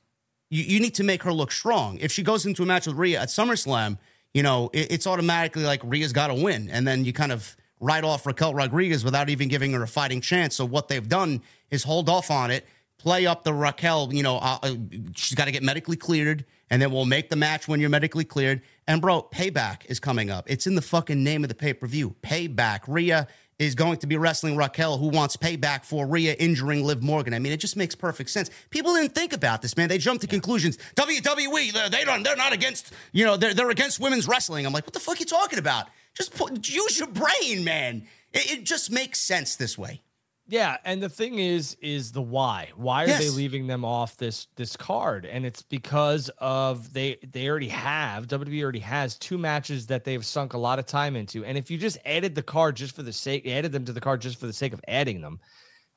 you, you need to make her look strong. If she goes into a match with Rhea at SummerSlam, you know, it, it's automatically like Rhea's got to win. And then you kind of write off Raquel Rodriguez without even giving her a fighting chance. So what they've done is hold off on it, play up the Raquel, you know, uh, uh she's got to get medically cleared and then we'll make the match when you're medically cleared. And bro, payback is coming up. It's in the fucking name of the pay per view. Payback. Rhea is going to be wrestling Raquel, who wants payback for Rhea injuring Liv Morgan. I mean, it just makes perfect sense. People didn't think about this, man. They jumped to conclusions. WWE, they're, they don't, they're not against, you know, they're, they're against women's wrestling. I'm like, what the fuck are you talking about? Just put, use your brain, man. It, it just makes sense this way. Yeah, and the thing is, is the why. Why are yes. they leaving them off this this card? And it's because of they they already have WWE already has two matches that they've sunk a lot of time into. And if you just added the card just for the sake added them to the card just for the sake of adding them,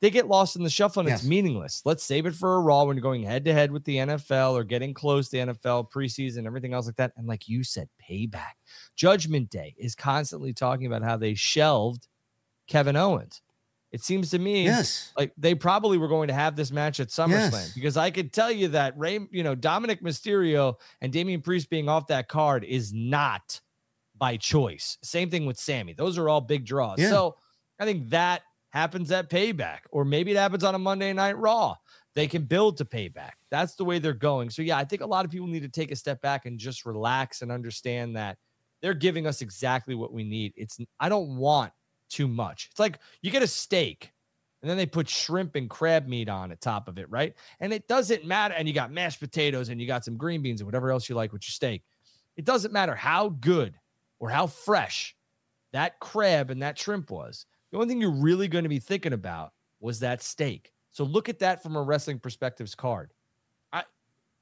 they get lost in the shuffle and yes. it's meaningless. Let's save it for a Raw when you're going head to head with the NFL or getting close to the NFL preseason, everything else like that. And like you said, payback. Judgment Day is constantly talking about how they shelved Kevin Owens. It seems to me yes. like they probably were going to have this match at SummerSlam yes. because I could tell you that Ray, you know, Dominik Mysterio and Damian Priest being off that card is not by choice. Same thing with Sami. Those are all big draws. Yeah. So I think that happens at payback, or maybe it happens on a Monday night raw. They can build to payback. That's the way they're going. So yeah, I think a lot of people need to take a step back and just relax and understand that they're giving us exactly what we need. It's I don't want too much. It's like you get a steak and then they put shrimp and crab meat on the top of it, right? And it doesn't matter. And you got mashed potatoes and you got some green beans and whatever else you like with your steak. It doesn't matter how good or how fresh that crab and that shrimp was. The only thing you're really going to be thinking about was that steak. So look at that from a wrestling perspective's card. I,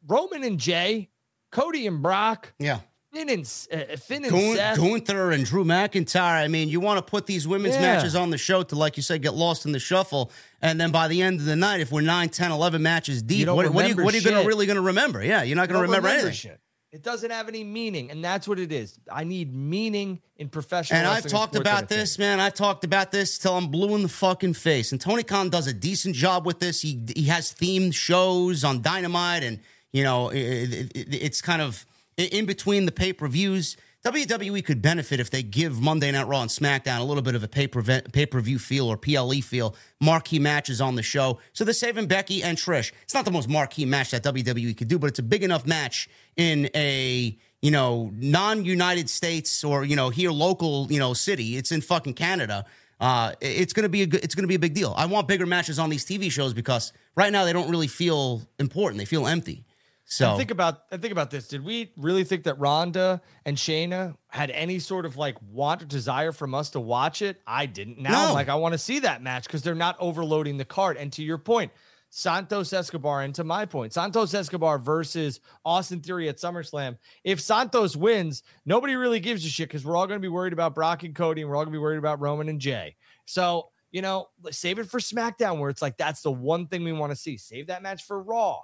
Roman and Jey, Cody and Brock. Yeah. Finn and, uh, Finn and Gun- Seth. Gunther and Drew McIntyre. I mean, you want to put these women's yeah. matches on the show to, like you said, get lost in the shuffle. And then by the end of the night, if we're 9, 10, 11 matches deep, what, what, are you, what are you gonna, really going to remember? Yeah, you're not going to remember, remember, anything. Shit. It doesn't have any meaning, and that's what it is. I need meaning in professional. And I've talked about this, man. I've talked about this till I'm blue in the fucking face. And Tony Khan does a decent job with this. He he has themed shows on Dynamite, and you know, it, it, it's kind of in between the pay per views. WWE could benefit if they give Monday Night Raw and SmackDown a little bit of a pay per view feel or PLE feel, marquee matches on the show. So they're saving Becky and Trish. It's not the most marquee match that WWE could do, but it's a big enough match in a you know non United States or you know here local you know city. It's in fucking Canada. Uh, it's gonna be a it's gonna be a big deal. I want bigger matches on these TV shows because right now they don't really feel important. They feel empty. So and think about and think about this. Did we really think that Ronda and Shayna had any sort of like want or desire from us to watch it? I didn't. Now, no. like I want to see that match because they're not overloading the card. And to your point, Santos Escobar, and to my point, Santos Escobar versus Austin Theory at SummerSlam. If Santos wins, nobody really gives a shit because we're all going to be worried about Brock and Cody, and we're all going to be worried about Roman and Jey. So you know, save it for SmackDown, where it's like that's the one thing we want to see. Save that match for Raw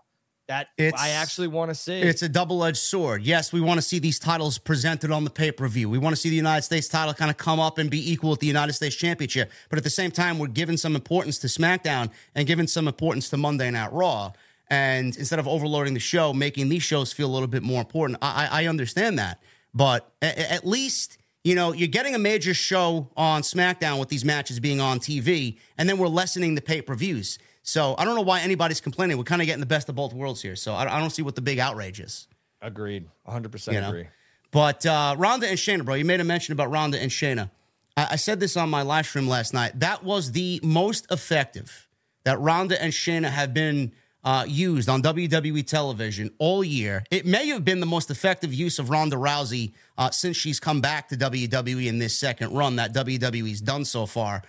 that it's, I actually want to see. It's a double edged sword. Yes, we want to see these titles presented on the pay per view. We want to see the United States title kind of come up and be equal with the United States Championship. But at the same time, we're giving some importance to SmackDown and giving some importance to Monday Night Raw. And instead of overloading the show, making these shows feel a little bit more important. I, I understand that. But at least you know, you're getting a major show on SmackDown with these matches being on TV, and then we're lessening the pay per views. So I don't know why anybody's complaining. We're kind of getting the best of both worlds here. So I, I don't see what the big outrage is. Agreed. 100% You know? agree. But uh, Ronda and Shayna, bro, you made a mention about Ronda and Shayna. I, I said this on my live stream last night. That was the most effective that Ronda and Shayna have been uh, used on WWE television all year. It may have been the most effective use of Ronda Rousey uh, since she's come back to WWE in this second run that WWE's done so far.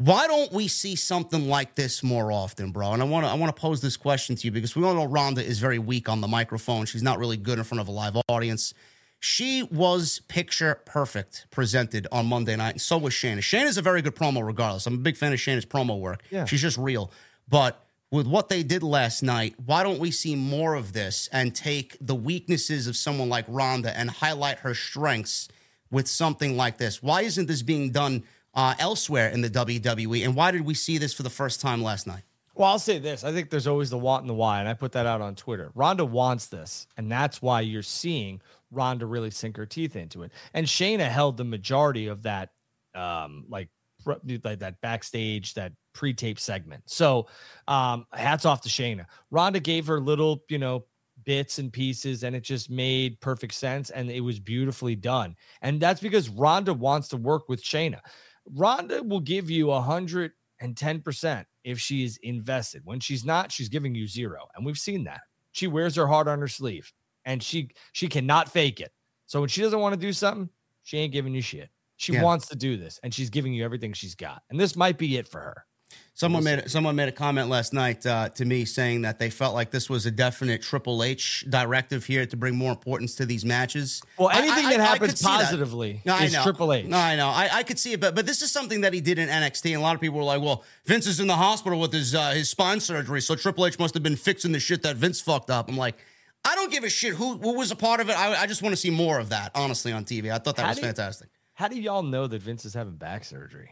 Why don't we see something like this more often, bro? And I want to I want to pose this question to you because we all know Ronda is very weak on the microphone. She's not really good in front of a live audience. She was picture perfect presented on Monday night, and so was Shayna. Shayna's a very good promo, regardless. I'm a big fan of Shayna's promo work. Yeah. She's just real. But with what they did last night, why don't we see more of this and take the weaknesses of someone like Ronda and highlight her strengths with something like this? Why isn't this being done uh, elsewhere in the WWE? And why did we see this for the first time last night? Well, I'll say this. I think there's always the want and the why, and I put that out on Twitter. Ronda wants this, and that's why you're seeing Ronda really sink her teeth into it. And Shayna held the majority of that, um, like, like that backstage, that pre-tape segment. So, um, hats off to Shayna. Ronda gave her little, you know, bits and pieces, and it just made perfect sense, and it was beautifully done. And that's because Ronda wants to work with Shayna. Ronda will give you a hundred and ten percent if she is invested. When she's not, she's giving you zero, and we've seen that. She wears her heart on her sleeve, and she she cannot fake it. So when she doesn't want to do something, she ain't giving you shit. She Yeah. wants to do this, and she's giving you everything she's got. And this might be it for her. Someone made someone made a comment last night uh, to me saying that they felt like this was a definite Triple H directive here to bring more importance to these matches. Well, anything I- that I happens that. positively No, I is know. Triple H. No, I know. I, I could see it, but but this is something that he did in NXT, and a lot of people were like, "Well, Vince is in the hospital with his uh, his spine surgery, so Triple H must have been fixing the shit that Vince fucked up." I'm like, I don't give a shit who who was a part of it. I, I just want to see more of that, honestly, on TV. I thought that How was do fantastic. How do y'all know that Vince is having back surgery?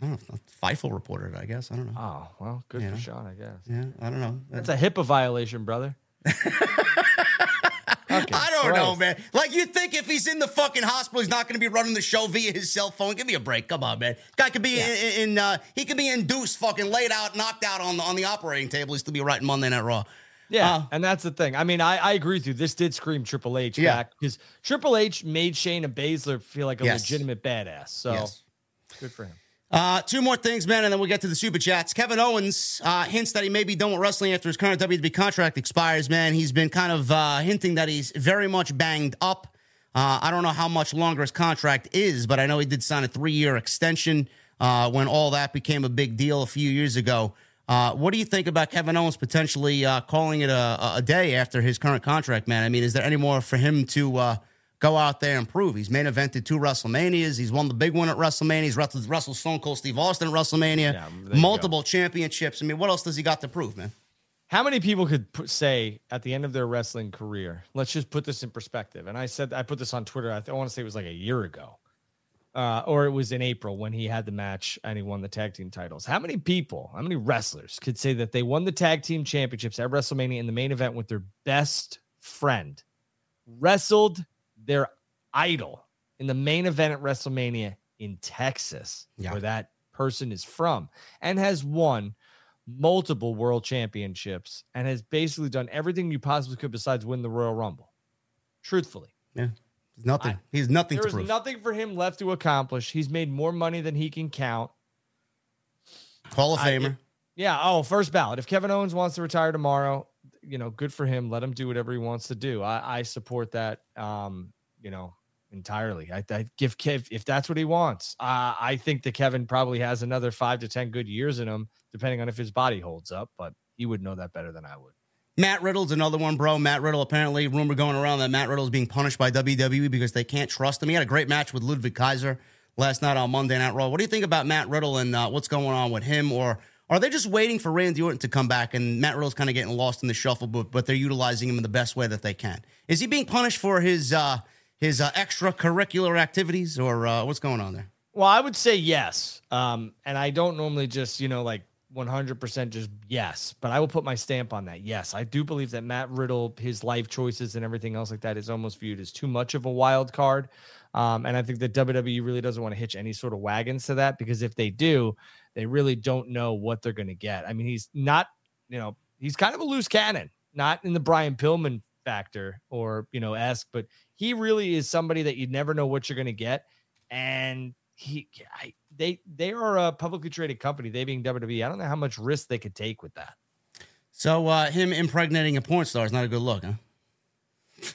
I don't know. Fightful reported it, I guess. I don't know. Oh, well, good Yeah. for Sean, I guess. Yeah, I don't know. That's a HIPAA violation, brother. *laughs* Okay, I don't know, man. Like you think if he's in the fucking hospital, he's not going to be running the show via his cell phone? Give me a break. Come on, man. Guy could be in, in uh, he could be induced, fucking laid out, knocked out on the on the operating table. He's to be writing Monday Night Raw. Yeah, Uh, and that's the thing. I mean, I, I agree with you. This did scream Triple H Yeah. back because Triple H made Shayna Baszler feel like a Yes. legitimate badass. So Yes. good for him. Uh, two more things, man, and then we'll get to the super chats. Kevin Owens uh, hints that he may be done with wrestling after his current WWE contract expires. Man, he's been kind of uh, hinting that he's very much banged up. Uh, I don't know how much longer his contract is, but I know he did sign a three-year extension uh, when all that became a big deal a few years ago. Uh, what do you think about Kevin Owens potentially calling it a, a day after his current contract, man? I mean, is there any more for him to go out there and prove? He's main evented two WrestleManias. He's won the big one at WrestleMania. He's wrestled, wrestled Stone Cold Steve Austin at WrestleMania. Yeah, multiple championships. I mean, what else does he got to prove, man? How many people could put, say at the end of their wrestling career? Let's just put this in perspective. And I said I put this on Twitter. I, th- I want to say it was like a year ago, uh, or it was in April when he had the match and he won the tag team titles. How many people, how many wrestlers could say that they won the tag team championships at WrestleMania in the main event with their best friend, wrestled their idol in the main event at WrestleMania in Texas, Yeah. where that person is from, and has won multiple world championships and has basically done everything you possibly could besides win the Royal Rumble. Truthfully, Yeah, nothing. I- he's nothing there to is prove. nothing for him left to accomplish. He's made more money than he can count. Hall of I- Famer. Yeah. Oh, first ballot. If Kevin Owens wants to retire tomorrow, you know, good for him. Let him do whatever he wants to do. I, I support that. Um, you know, entirely. I, I give Kev if that's what he wants. Uh, I think that Kevin probably has another five to ten good years in him, depending on if his body holds up. But he would know that better than I would. Matt Riddle's another one, bro. Matt Riddle, apparently, rumor going around that Matt Riddle's being punished by WWE because they can't trust him. He had a great match with Ludwig Kaiser last night on Monday Night Raw. What do you think about Matt Riddle and uh, what's going on with him? Or are they just waiting for Randy Orton to come back and Matt Riddle's kind of getting lost in the shuffle, but, but they're utilizing him in the best way that they can? Is he being punished for his uh, his uh, extracurricular activities or uh, what's going on there? Well, I would say yes. Um, and I don't normally just, you know, like 100% just yes, but I will put my stamp on that. Yes, I do believe that Matt Riddle, his life choices and everything else like that is almost viewed as too much of a wild card. Um, and I think that WWE really doesn't want to hitch any sort of wagons to that because if they do, they really don't know what they're going to get. I mean, he's not, you know, he's kind of a loose cannon, not in the Brian Pillman factor or, you know, ask, but he really is somebody that you never know what you're going to get. And he, I, they, they are a publicly traded company, they being WWE. I don't know how much risk they could take with that. So, uh, him impregnating a porn star is not a good look, huh? *laughs*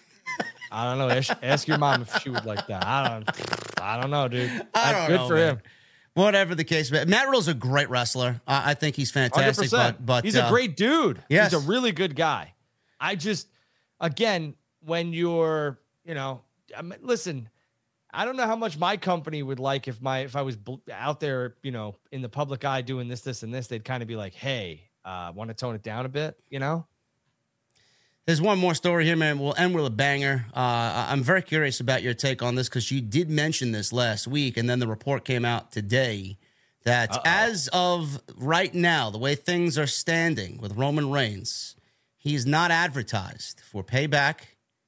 I don't know. Ask, ask, your mom if she would like that. I don't. I don't know, dude. I don't good know, for man. him. Whatever the case, but Matt Riddle's a great wrestler. I think he's fantastic. 100%. But, but he's uh, a great dude. yes. He's a really good guy. I just, again, when you're, you know, I mean, listen, I don't know how much my company would like if my if I was bl- out there, you know, in the public eye doing this, this, and this. They'd kind of be like, "Hey, uh, want to tone it down a bit?" You know? There's one more story here, man. We'll end with a banger. Uh, I'm very curious about your take on this because you did mention this last week, and then the report came out today that as of right now, the way things are standing with Roman Reigns, he's not advertised for Payback,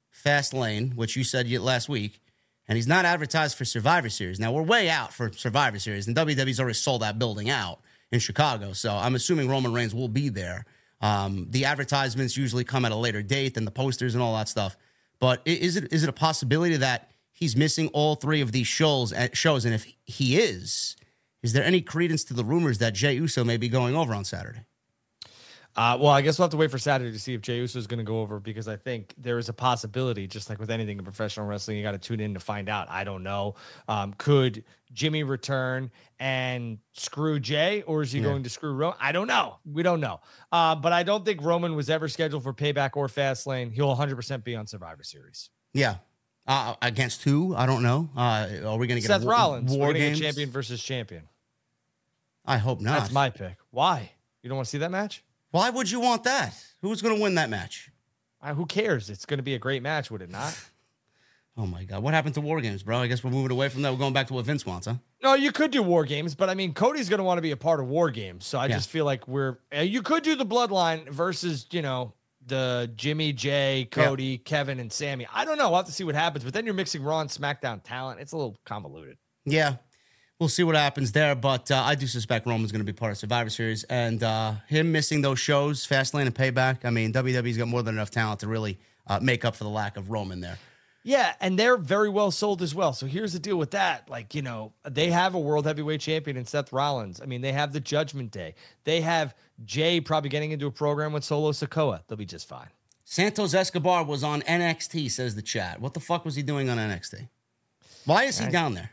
Fast Lane, which you said last week, and he's not advertised for Survivor Series. Now we're way out for Survivor Series, and WWE's already sold that building out in Chicago, so I'm assuming Roman Reigns will be there. Um, the advertisements usually come at a later date than the posters and all that stuff. But is it is it a possibility that he's missing all three of these shows? uh, Shows, and if he is, is there any credence to the rumors that Jey Uso may be going over on Saturday? Uh, well, I guess we'll have to wait for Saturday to see if Jey Uso is going to go over because I think there is a possibility, just like with anything in professional wrestling, you got to tune in to find out. I don't know. Um, could Jimmy return and screw Jey, or is he going to screw Roman? I don't know. We don't know. Uh, but I don't think Roman was ever scheduled for Payback or Fastlane. He'll 100% be on Survivor Series. Yeah, uh, against who? I don't know. Uh, are we going to get Seth a war, Rollins, war We're gonna get games? champion versus champion. I hope not. That's my pick. Why? You don't want to see that match? Why would you want that? Who's going to win that match? Uh, who cares? It's going to be a great match, would it not? *sighs* Oh my God! What happened to War Games, bro? I guess we're moving away from that. We're going back to what Vince wants, huh? No, you could do war games, but I mean, Cody's going to want to be a part of war games. So I Yeah. just feel like we're. uh, You could do the bloodline versus, you know, the Jimmy, Jey, Cody, Kevin, and Sami. I don't know. We'll have to see what happens. But then you're mixing Raw and SmackDown talent. It's a little convoluted. Yeah, we'll see what happens there. But uh, I do suspect Roman's going to be part of Survivor Series, and uh, him missing those shows, Fastlane and Payback. I mean, WWE's got more than enough talent to really uh, make up for the lack of Roman there. Yeah, and they're very well sold as well. So here's the deal with that. Like, you know, they have a world heavyweight champion in Seth Rollins. I mean, they have the Judgment Day. They have Jey probably getting into a program with Solo Sikoa. They'll be just fine. Santos Escobar was on NXT, says the chat. What the fuck was he doing on NXT? Why is he down there?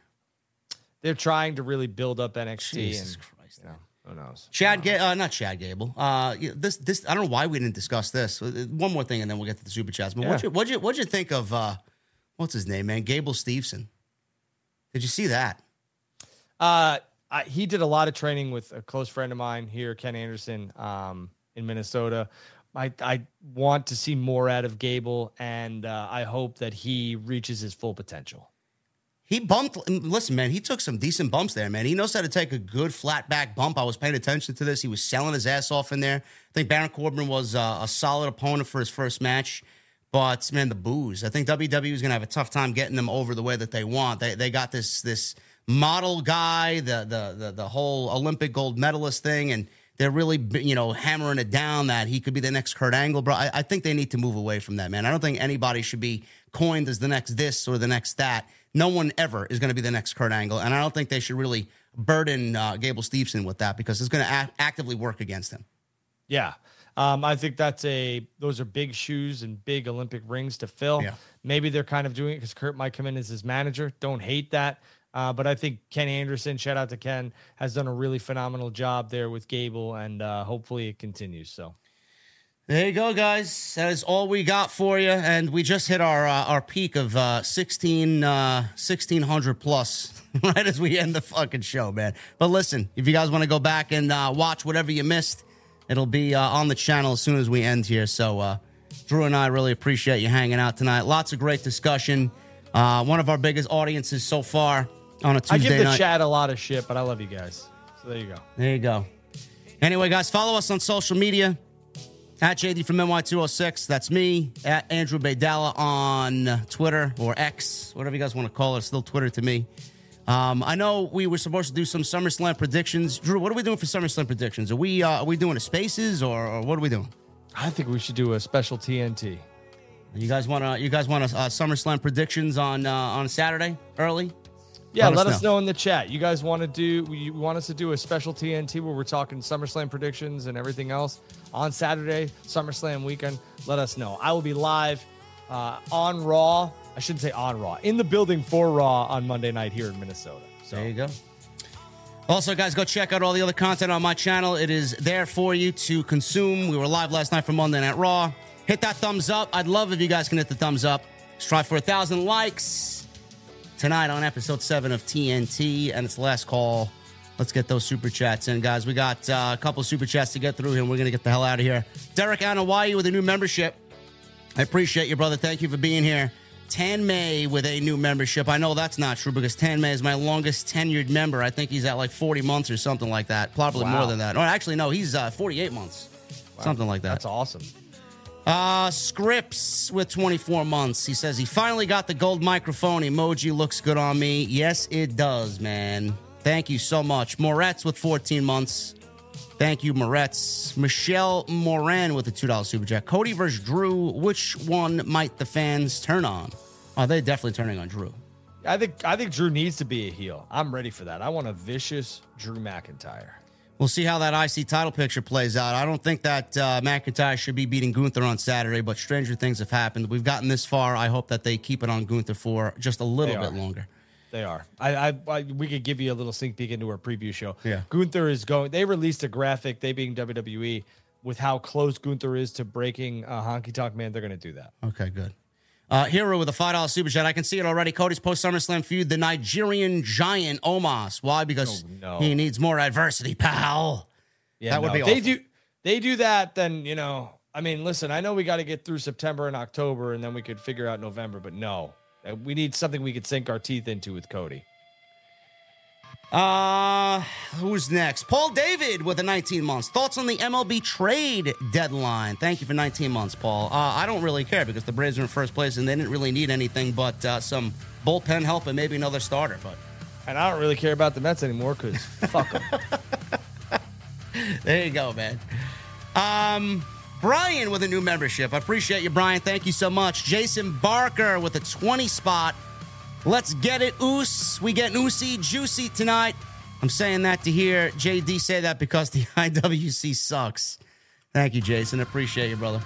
They're trying to really build up NXT. Jesus and, Christ. You know, who knows? Chad, Ga- uh, not Chad Gable. Uh, this, this. I don't know why we didn't discuss this. Uh, One more thing, and then we'll get to the super chats. But Yeah. what'd you, what'd you, what'd you think of uh, what's his name, man? Gable Steveson. Did you see that? Uh, I, he did a lot of training with a close friend of mine here, Ken Anderson, um, in Minnesota. I, I want to see more out of Gable, and uh, I hope that he reaches his full potential. He bumped. Listen, man, he took some decent bumps there, man. He knows how to take a good flat back bump. I was paying attention to this. He was selling his ass off in there. I think Baron Corbin was uh, a solid opponent for his first match, but man, the boos. I think WWE is going to have a tough time getting them over the way that they want. They they got this this model guy, the the the, the whole Olympic gold medalist thing, and they're really you know hammering it down that he could be the next Kurt Angle, bro. I, I think they need to move away from that, man. I don't think anybody should be coined as the next this or the next that. No one ever is going to be the next Kurt Angle, and I don't think they should really burden uh, Gable Steveson with that because it's going to act- actively work against him. Yeah. Um, I think that's a those are big shoes and big Olympic rings to fill. Yeah. Maybe they're kind of doing it because Kurt might come in as his manager. Don't hate that. Uh, but I think Ken Anderson, shout out to Ken, has done a really phenomenal job there with Gable, and uh, hopefully it continues. So There you go, guys. That is all we got for you, and we just hit our uh, our peak of uh, 16, uh, 1600 plus *laughs* right as we end the fucking show, man. But listen, if you guys want to go back and uh, watch whatever you missed, it'll be uh, on the channel as soon as we end here. So, uh, Drew and I really appreciate you hanging out tonight. Lots of great discussion. Uh, one of our biggest audiences so far on a Tuesday I give the night. chat a lot of shit, but I love you guys. So there you go. There you go. Anyway, guys, follow us on social media at JD from NY206. That's me at Andrew Baydala on Twitter or X, whatever you guys want to call it. Still Twitter to me. Um, I know we were supposed to do some SummerSlam predictions. Drew, what are we doing for SummerSlam predictions? Are we uh, are we doing a Spaces or, or what are we doing? I think we should do a special TNT. You guys want to you guys want a uh, SummerSlam predictions on uh, on Saturday early? Yeah, let, let us, know. know. in the chat. You guys want to do? You want us to do a special TNT where we're talking SummerSlam predictions and everything else on Saturday, SummerSlam weekend? Let us know. I will be live uh, on Raw. I shouldn't say on Raw in the building for Raw on Monday night here in Minnesota. So there you go. Also, guys, go check out all the other content on my channel. It is there for you to consume. We were live last night for Monday Night Raw. Hit that thumbs up. I'd love if you guys can hit the thumbs up. Strive for a thousand likes tonight on episode seven of TNT, and it's the last call. Let's get those super chats in, guys. We got uh, a couple super chats to get through here, and we're going to get the hell out of here. Derek Anawayi with a new membership. I appreciate you, brother. Thank you for being here. Tan May with a new membership. I know that's not true because Tan May is my longest tenured member. I think he's at like 40 months or something like that. Probably wow. more than that. Or actually, no, he's uh, 48 months. Wow. Something like that. That's awesome. Uh, Scripps with 24 months. He says he finally got the gold microphone. Emoji looks good on me. Yes, it does, man. Thank you so much. Moretz with 14 months. Thank you, Moretz. Michelle Moran with a $2 super chat. Cody versus Drew. Which one might the fans turn on? Oh, they're definitely turning on Drew. I think I think Drew needs to be a heel. I'm ready for that. I want a vicious Drew McIntyre. We'll see how that IC title picture plays out. I don't think that uh, McIntyre should be beating Gunther on Saturday, but stranger things have happened. We've gotten this far. I hope that they keep it on Gunther for just a little bit longer. They are. I, I, I, we could give you a little sneak peek into our preview show. Yeah. Gunther is going. They released a graphic. They being WWE with how close Gunther is to breaking uh, Honky Tonk Man. They're going to do that. Okay, good. Uh, Hero with a $5 super chat. I can see it already. Cody's post SummerSlam feud, the Nigerian giant Omos. Why? Because oh, no. he needs more adversity, pal. Yeah, that would no, be they do they do that. Then you know, I mean, listen, I know we got to get through September and October, and then we could figure out November. But no, uh, we need something we could sink our teeth into with Cody. Uh, who's next? Paul David with a 19 months. Thoughts on the MLB trade deadline? Thank you for 19 months, Paul. Uh, I don't really care because the Braves are in first place and they didn't really need anything but uh, some bullpen help and maybe another starter. But and I don't really care about the Mets anymore because fuck them. *laughs* there you go, man. Um, Brian with a new membership. I appreciate you, Brian. Thank you so much. Jason Barker with a 20 spot. Let's get it, Oos. We get Oosy Juicy tonight. I'm saying that to hear JD say that because the *laughs* IWC sucks. Thank you, Jason. Appreciate you, brother.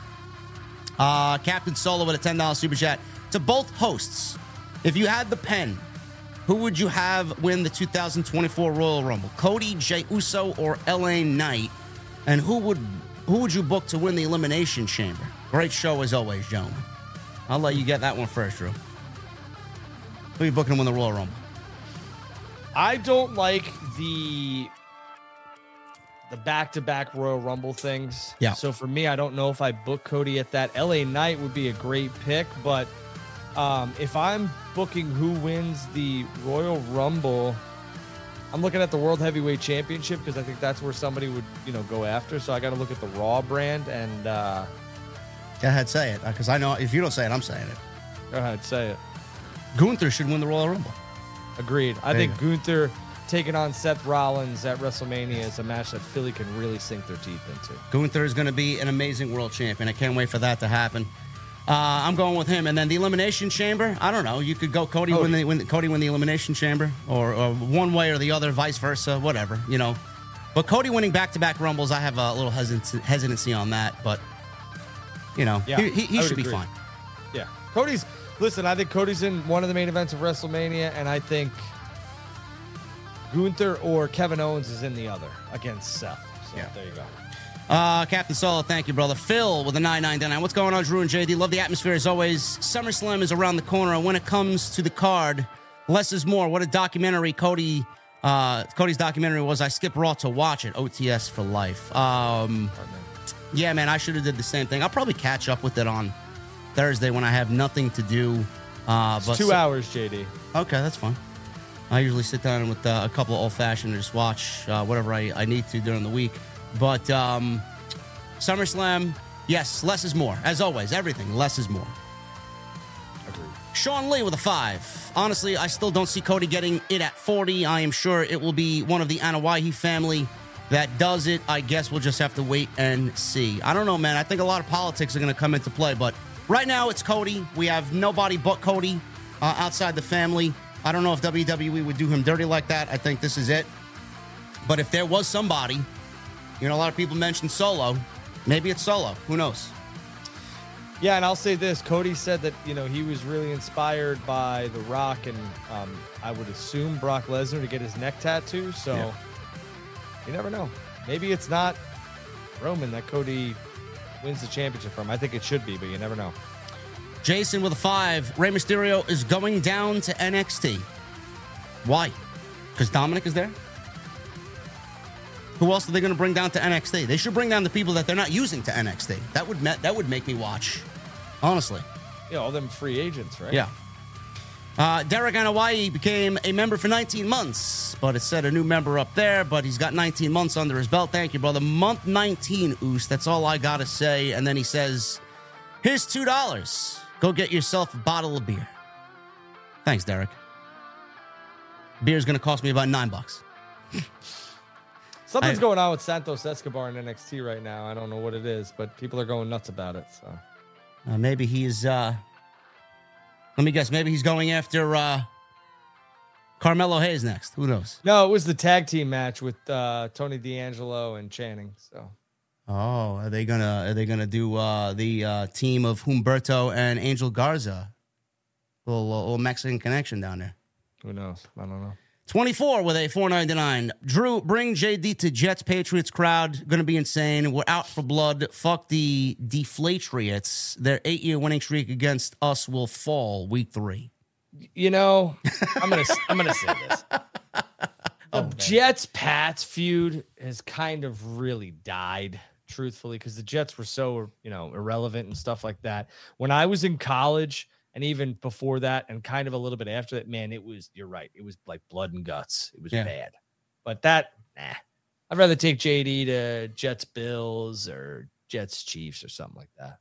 Uh, Captain Solo with a $10 super chat. To both hosts, if you had the pen, who would you have win the 2024 Royal Rumble? Cody, Jey Uso, or LA Knight? And who would who would you book to win the Elimination Chamber? Great show as always, gentlemen. I'll let you get that one first, Drew. Who are you booking to win the Royal Rumble? I don't like the the back to back Royal Rumble things. Yeah. So for me, I don't know if I book Cody at that. LA Knight would be a great pick, but um, if I'm booking who wins the Royal Rumble, I'm looking at the World Heavyweight Championship because I think that's where somebody would, you know, go after. So I got to look at the Raw brand and. Uh, go ahead, say it because I know if you don't say it, I'm saying it. Go ahead, say it. Gunther should win the Royal Rumble. Agreed. I think Gunther taking on Seth Rollins at WrestleMania is a match that Philly can really sink their teeth into. Gunther is going to be an amazing world champion. I can't wait for that to happen. Uh, I'm going with him, and then the elimination chamber. I don't know. You could go Cody, Cody. win the win, Cody win the elimination chamber, or, or, one way or the other, vice versa, whatever. You know, but Cody winning back to back rumbles, I have a little hesitancy on that, but you know, yeah, he, he, he should agree. be fine. Yeah, Cody's. Listen, I think Cody's in one of the main events of WrestleMania, and I think Gunther or Kevin Owens is in the other against Seth. So yeah. there you go. Uh, Captain Solo, thank you, brother. Phil with a 999. What's going on, Drew and JD? Love the atmosphere as always. SummerSlam is around the corner. And when it comes to the card, less is more. What a documentary Cody uh, Cody's documentary was. I skipped Raw to watch it. OTS for life. Um, yeah, man, I should have did the same thing. I'll probably catch up with it on Thursday when I have nothing to do. Uh, but two so, hours, JD. Okay, that's fine. I usually sit down with uh, a couple of old fashioned and just watch uh, whatever I, I need to during the week. But um, SummerSlam, yes, less is more. As always, everything less is more. Agreed. Sean Lee with a five. Honestly, I still don't see Cody getting it at 40. I am sure it will be one of the Anoa'i family that does it. I guess we'll just have to wait and see. I don't know, man. I think a lot of politics are going to come into play, but right now it's Cody. We have nobody but Cody uh, outside the family. I don't know if WWE would do him dirty like that. I think this is it. But if there was somebody, you know, a lot of people mentioned Solo. Maybe it's Solo. Who knows? Yeah, and I'll say this: Cody said that you know he was really inspired by The Rock, and um, I would assume Brock Lesnar to get his neck tattoo. So Yeah. you never know. Maybe it's not Roman that Cody wins the championship from. I think it should be, but you never know. Jason with a five. Rey Mysterio is going down to NXT. Why? Because Dominik is there? Who else are they going to bring down to NXT? They should bring down the people that they're not using to NXT. That would that would make me watch. Honestly. Yeah, all them free agents, right? Yeah. Uh, Derek Anawai became a member for 19 months, but it said a new member up there, but he's got 19 months under his belt. Thank you, brother. Month 19, Oos. That's all I got to say. And then he says, Here's $2. Go get yourself a bottle of beer. Thanks, Derek. Beer's going to cost me about nine bucks. *laughs* Something's I- going on with Santos Escobar in NXT right now. I don't know what it is, but people are going nuts about it. So Uh, maybe he's, uh, let me guess, maybe he's going after uh, Carmelo Hayes next. Who knows? no, it was the tag team match with uh, Tony D'Angelo and Channing. So Oh, are they gonna are they gonna do uh, the uh, team of Humberto and Angel Garza? Little, little Mexican connection down there. who knows? I don't know. 24 with a 499. Drew, bring JD to Jets Patriots crowd. Gonna be insane. We're out for blood. Fuck the Deflatriots. Their eight year winning streak against us will fall week three. You know, I'm gonna *laughs* I'm gonna say this. The oh, Jets Pats feud has kind of really died, truthfully, because the Jets were so you know irrelevant and stuff like that. When I was in college, and even before that, and kind of a little bit after that, man, it was you're right. It was like blood and guts. It was Yeah. bad. But that, nah. I'd rather take JD to Jets Bills or Jets Chiefs or something like that.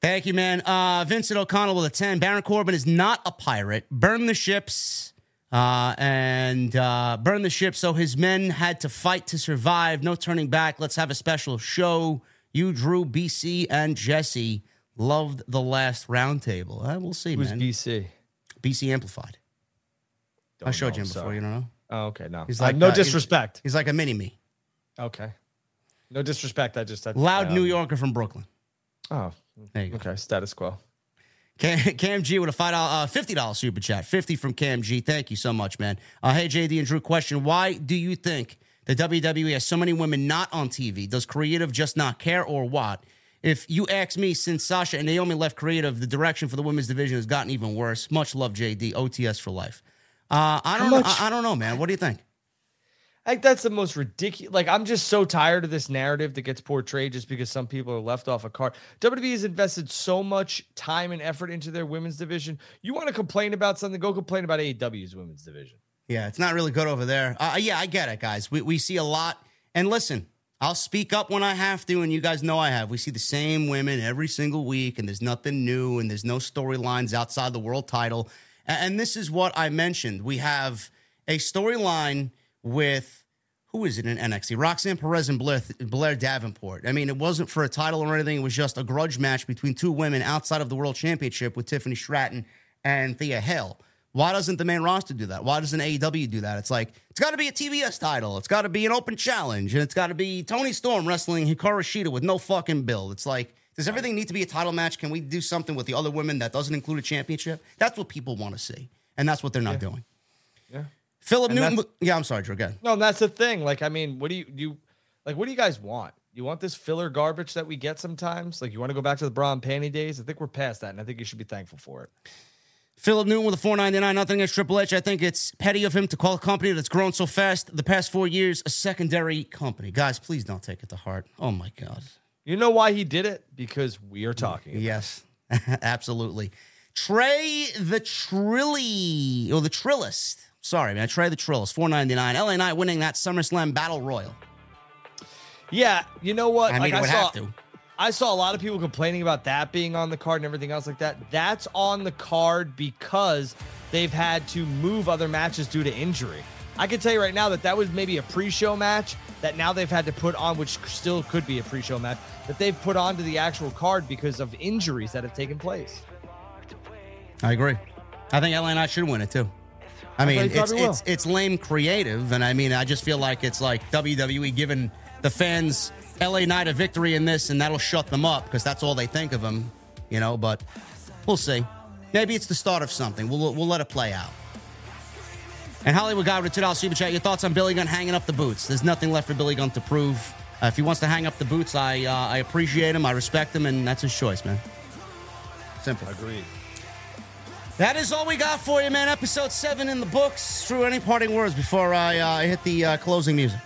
Thank you, man. Uh, Vincent O'Connell with a 10. Baron Corbin is not a pirate. Burn the ships. Uh, and uh, burn the ship so his men had to fight to survive. No turning back. Let's have a special show. You, Drew, BC, and Jesse loved the last roundtable. Uh, we'll see, Who's man. BC? BC Amplified. I Don't showed know, you him before. You don't know? Oh, okay, no. He's Uh, like, no uh, he's- disrespect. He's like a mini me. Okay. No disrespect. I just I, Loud um, New Yorker from Brooklyn. Oh, There you go. okay. Status quo. Cam, Cam G with a five dollar, uh, fifty dollar super chat, fifty from Cam G. Thank you so much, man. Uh, hey JD and Drew, question: Why do you think the WWE has so many women not on TV? Does creative just not care, or what? If you ask me, since Sasha and Naomi left creative, the direction for the women's division has gotten even worse. Much love, JD. OTS for life. Uh, I don't know. I, I don't know, man. What do you think? Like that's the most ridiculous. Like I'm just so tired of this narrative that gets portrayed just because some people are left off a card. WWE has invested so much time and effort into their women's division. You want to complain about something? Go complain about AEW's women's division. Yeah, it's not really good over there. Uh, yeah, I get it, guys. We, we see a lot. And listen, I'll speak up when I have to, and you guys know I have. We see the same women every single week, and there's nothing new, and there's no storylines outside the world title. And, this is what I mentioned. We have a storyline with who is it in NXT? Roxanne Perez and Blair, Blair Davenport. I mean, it wasn't for a title or anything. It was just a grudge match between two women outside of the World Championship with Tiffany Stratton and Thea Hail. Why doesn't the main roster do that? Why doesn't AEW do that? It's like it's got to be a TBS title. It's got to be an open challenge, and it's got to be Toni Storm wrestling Hikaru Shida with no fucking build. It's like, does everything need to be a title match? Can we do something with the other women that doesn't include a championship? That's what people want to see, and that's what they're not doing. Yeah. Philip And Newton. Yeah, I'm sorry, Drew. Again. No, that's the thing. Like, I mean, what do you you like? What do you guys want? You want this filler garbage that we get sometimes? Like, you want to go back to the bra and panty days? I think we're past that, and I think you should be thankful for it. Philip Newton with a 499. Nothing against Triple H. I think it's petty of him to call a company that's grown so fast the past four years a secondary company. Guys, please don't take it to heart. Oh my God. You know why he did it? Because we are talking. Yes, *laughs* absolutely. Trey the Trilly, or the Trillist. Sorry, man. Trey the Trillist, 499. LA Knight winning that SummerSlam Battle Royal. Yeah, you know what? I mean, it would saw, have to. I saw a lot of people complaining about that being on the card and everything else like that. That's on the card because they've had to move other matches due to injury. I can tell you right now that that was maybe a pre-show match that now they've had to put on, which still could be a pre-show match that they've put onto the actual card because of injuries that have taken place. I agree. I think LA Knight should win it too. I mean, he it's, it's it's lame creative, and I mean, I just feel like it's like WWE giving the fans LA Knight a victory in this, and that'll shut them up because that's all they think of him, you know. But we'll see. Maybe it's the start of something. We'll we'll let it play out. And Hollywood guy with a two dollar super chat. Your thoughts on Billy Gunn hanging up the boots? There's nothing left for Billy Gunn to prove. Uh, if he wants to hang up the boots, I uh, I appreciate him. I respect him, and that's his choice, man. Simple. Agreed. That is all we got for you, man. Episode seven in the books. Drew, any parting words before I uh, hit the uh, closing music?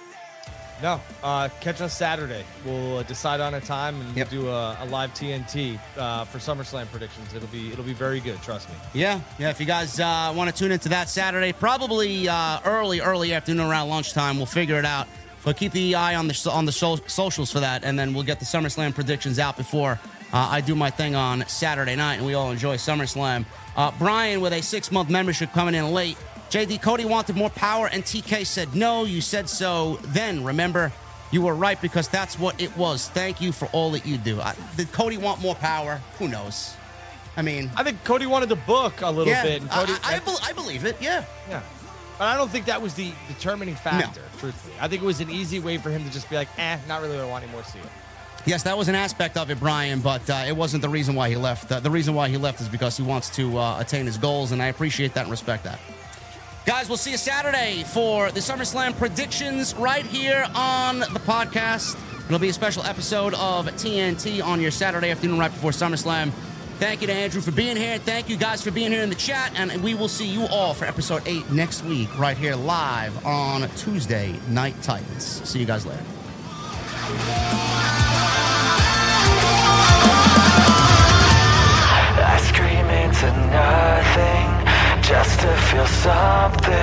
No, uh, catch us Saturday. We'll uh, decide on a time and Yep. do a, a live TNT uh, for SummerSlam predictions. It'll be it'll be very good. Trust me. Yeah, yeah. If you guys uh, want to tune into that Saturday, probably uh, early, early afternoon around lunchtime, we'll figure it out. But keep the eye on the on the so- socials for that, and then we'll get the SummerSlam predictions out before uh, I do my thing on Saturday night, and we all enjoy SummerSlam. Uh, Brian with a six month membership coming in late. JD Cody wanted more power, and TK said no. You said so then. Remember, you were right because that's what it was. Thank you for all that you do. I, did Cody want more power? Who knows? I mean, I think Cody wanted to book a little yeah, bit. Cody, I, I, bel- I believe it. Yeah. yeah, but I don't think that was the determining factor. Truthfully, I think it was an easy way for him to just be like, eh, not really what I want anymore. See it. Yes, that was an aspect of it, Brian, but uh, it wasn't the reason why he left. Uh, the reason why he left is because he wants to uh, attain his goals, and I appreciate that and respect that. Guys, we'll see you Saturday for the SummerSlam predictions right here on the podcast. It'll be a special episode of TNT on your Saturday afternoon right before SummerSlam. Thank you to Andrew for being here. Thank you guys for being here in the chat, and we will see you all for episode eight next week right here live on Tuesday Night Titans. See you guys later. Just to feel something.